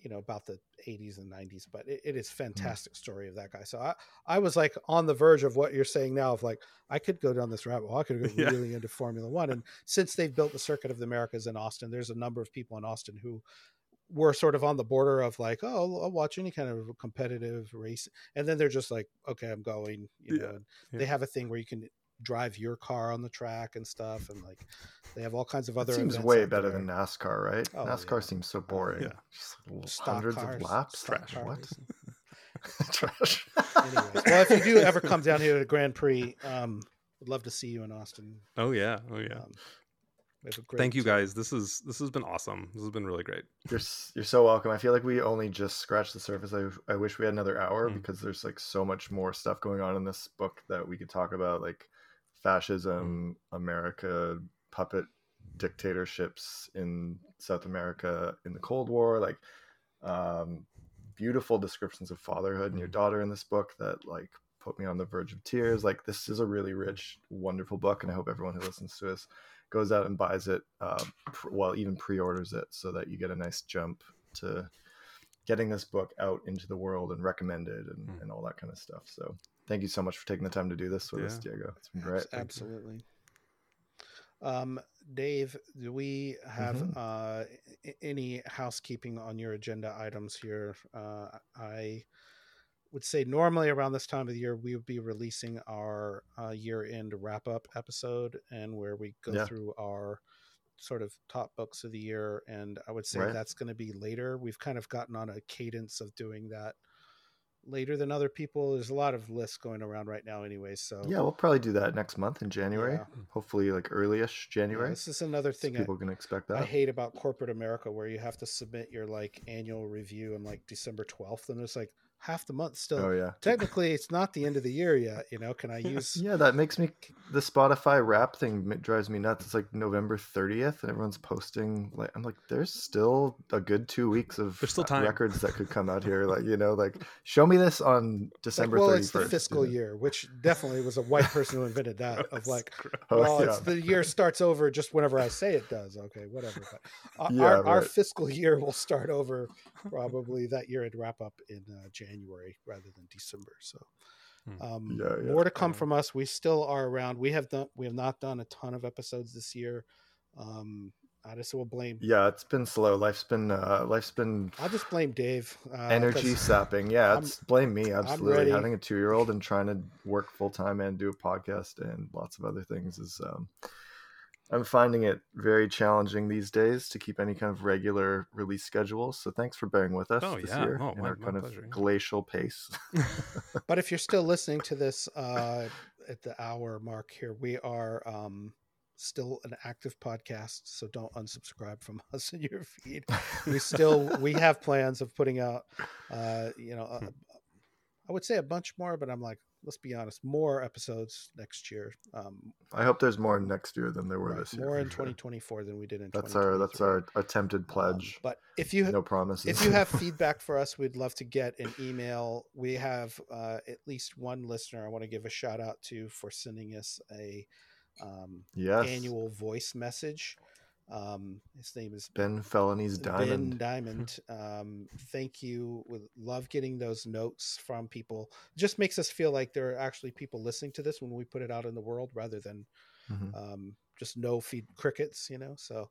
you know about the 80s and 90s, but it, it is fantastic story of that guy. So I I was like on the verge of what you're saying now of like I could go down this rabbit hole. I could go (laughs) Yeah. really into Formula One, and since they've built the Circuit of the Americas in Austin, there's a number of people in Austin who were sort of on the border of like, oh, I'll watch any kind of competitive race, and then they're just like, okay, I'm going. You Yeah, know, yeah. they have a thing where you can drive your car on the track and stuff, and like they have all kinds of other. It seems events way better there. than NASCAR, right? Oh, NASCAR yeah. seems so boring. yeah. Just little Stock hundreds cars, of laps. stock Trash. What? (laughs) (laughs) Trash. Anyways, well, if you do ever come down here to the (laughs) Grand Prix, um, would love to see you in Austin. Oh yeah, oh yeah. Um, Thank you guys. This is this has been awesome. This has been really great. You're you're so welcome. I feel like we only just scratched the surface. I I wish we had another hour Mm. because there's like so much more stuff going on in this book that we could talk about, like fascism, America, puppet dictatorships in South America in the Cold War, like um, beautiful descriptions of fatherhood and your Mm. daughter in this book that like put me on the verge of tears. Like this is a really rich, wonderful book, and I hope everyone who listens to this goes out and buys it, uh, pr- well, even pre-orders it, so that you get a nice jump to getting this book out into the world and recommended and, Mm. and all that kind of stuff. So thank you so much for taking the time to do this with us, Diego. It's been great. Absolutely. Um, Dave, do we have Mhm. uh, any housekeeping on your agenda items here? Uh, I would say normally around this time of the year we would be releasing our uh, year-end wrap-up episode, and where we go Yeah. through our sort of top books of the year. And I would say Right. that's going to be later. We've kind of gotten on a cadence of doing that later than other people. There's a lot of lists going around right now, anyway. So Yeah, we'll probably do that next month in January. Yeah. Hopefully, like early-ish Yeah, January. this is another so thing I- people can expect that I hate about corporate America where you have to submit your like annual review on like December 12th and it's like half the month still. Oh yeah. Technically it's not the end of the year yet, you know, can I (laughs) use Yeah, that makes me the Spotify Wrap thing drives me nuts. It's like November 30th and everyone's posting like I'm like there's still a good 2 weeks of There's still uh, time. records that could come out here (laughs) like you know like show me this on like, December well, 31st. it's the you fiscal know? year, which definitely was a white person who invented that (laughs) of like. Oh, well, yeah. it's the year starts over just whenever I say it does. Okay, whatever. But our, Yeah, our, our fiscal year will start over probably that year and wrap up in uh, January rather than December. So, Hmm. um, Yeah, yeah. more to come Yeah. from us. We still are around. We have done. We have not done a ton of episodes this year. Um, I just will blame. Yeah, it's been slow. Life's been uh life's been I'll just blame Dave. Uh, energy 'cause sapping. Yeah, I'm- it's blame me absolutely. Having a 2-year-old and trying to work full time and do a podcast and lots of other things is um I'm finding it very challenging these days to keep any kind of regular release schedule. So thanks for bearing with us Oh, this yeah. year Oh, in my- our my kind of pleasure, yeah. glacial pace. (laughs) (laughs) But if you're still listening to this uh, at the hour mark here, we are um, still an active podcast. So don't unsubscribe from (laughs) us in your feed. We still we have plans of putting out, uh, you know, uh, I would say a bunch more, but I'm like, let's be honest, more episodes next year. Um, I hope there's more next year than there were right, this year. more for in sure. 2024 than we did in. That's our that's our attempted Um, pledge. but if you no promises. if you have (laughs) feedback for us, we'd love to get an email. We have uh, at least one listener I want to give a shout out to for sending us a um, yes, annual voice message. Um, his name is Ben Felony's Diamond. Ben Diamond. (laughs) Um, thank you. We love getting those notes from people. Just makes us feel like there are actually people listening to this when we put it out in the world, rather than Mhm. um, just no feed crickets. You know, so.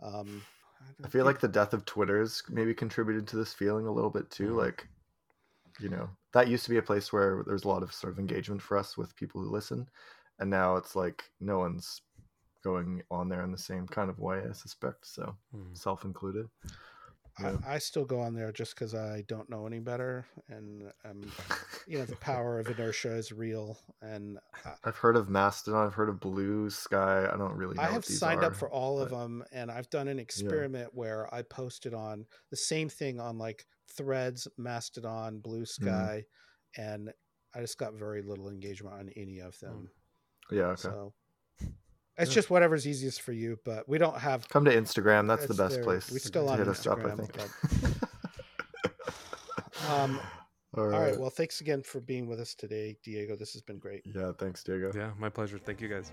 Um, I feel like the death of Twitter Twitter's maybe contributed to this feeling a little bit too. Mhm. Like, you know, that used to be a place where there's a lot of sort of engagement for us with people who listen, and now it's like no one's going on there in the same kind of way. I suspect so, Hmm. self included. Yeah. I, I still go on there just because I don't know any better, and um, you know the (laughs) power of inertia is real. And I, I've heard of Mastodon. I've heard of Blue Sky. I don't really. Know I what have these signed up for all of them, and I've done an experiment where I posted on the same thing on like Threads, Mastodon, Blue Mm-hmm. Sky, and I just got very little engagement on any of them. Yeah. Okay. So it's Yeah. just whatever's easiest for you, but we don't have Come to Instagram. That's, the best there. place. We to- still to on hit us up. I Instagram, think. (laughs) Um, all all right. right. Well, thanks again for being with us today, Diego. This has been great. Yeah. Thanks, Diego. Yeah, my pleasure. Thank you guys.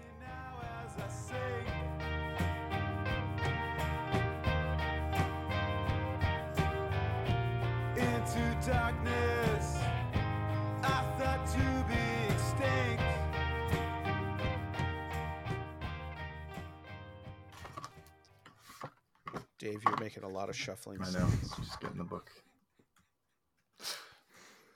Dave, you're making a lot of shuffling. I know. sounds. Just getting the book.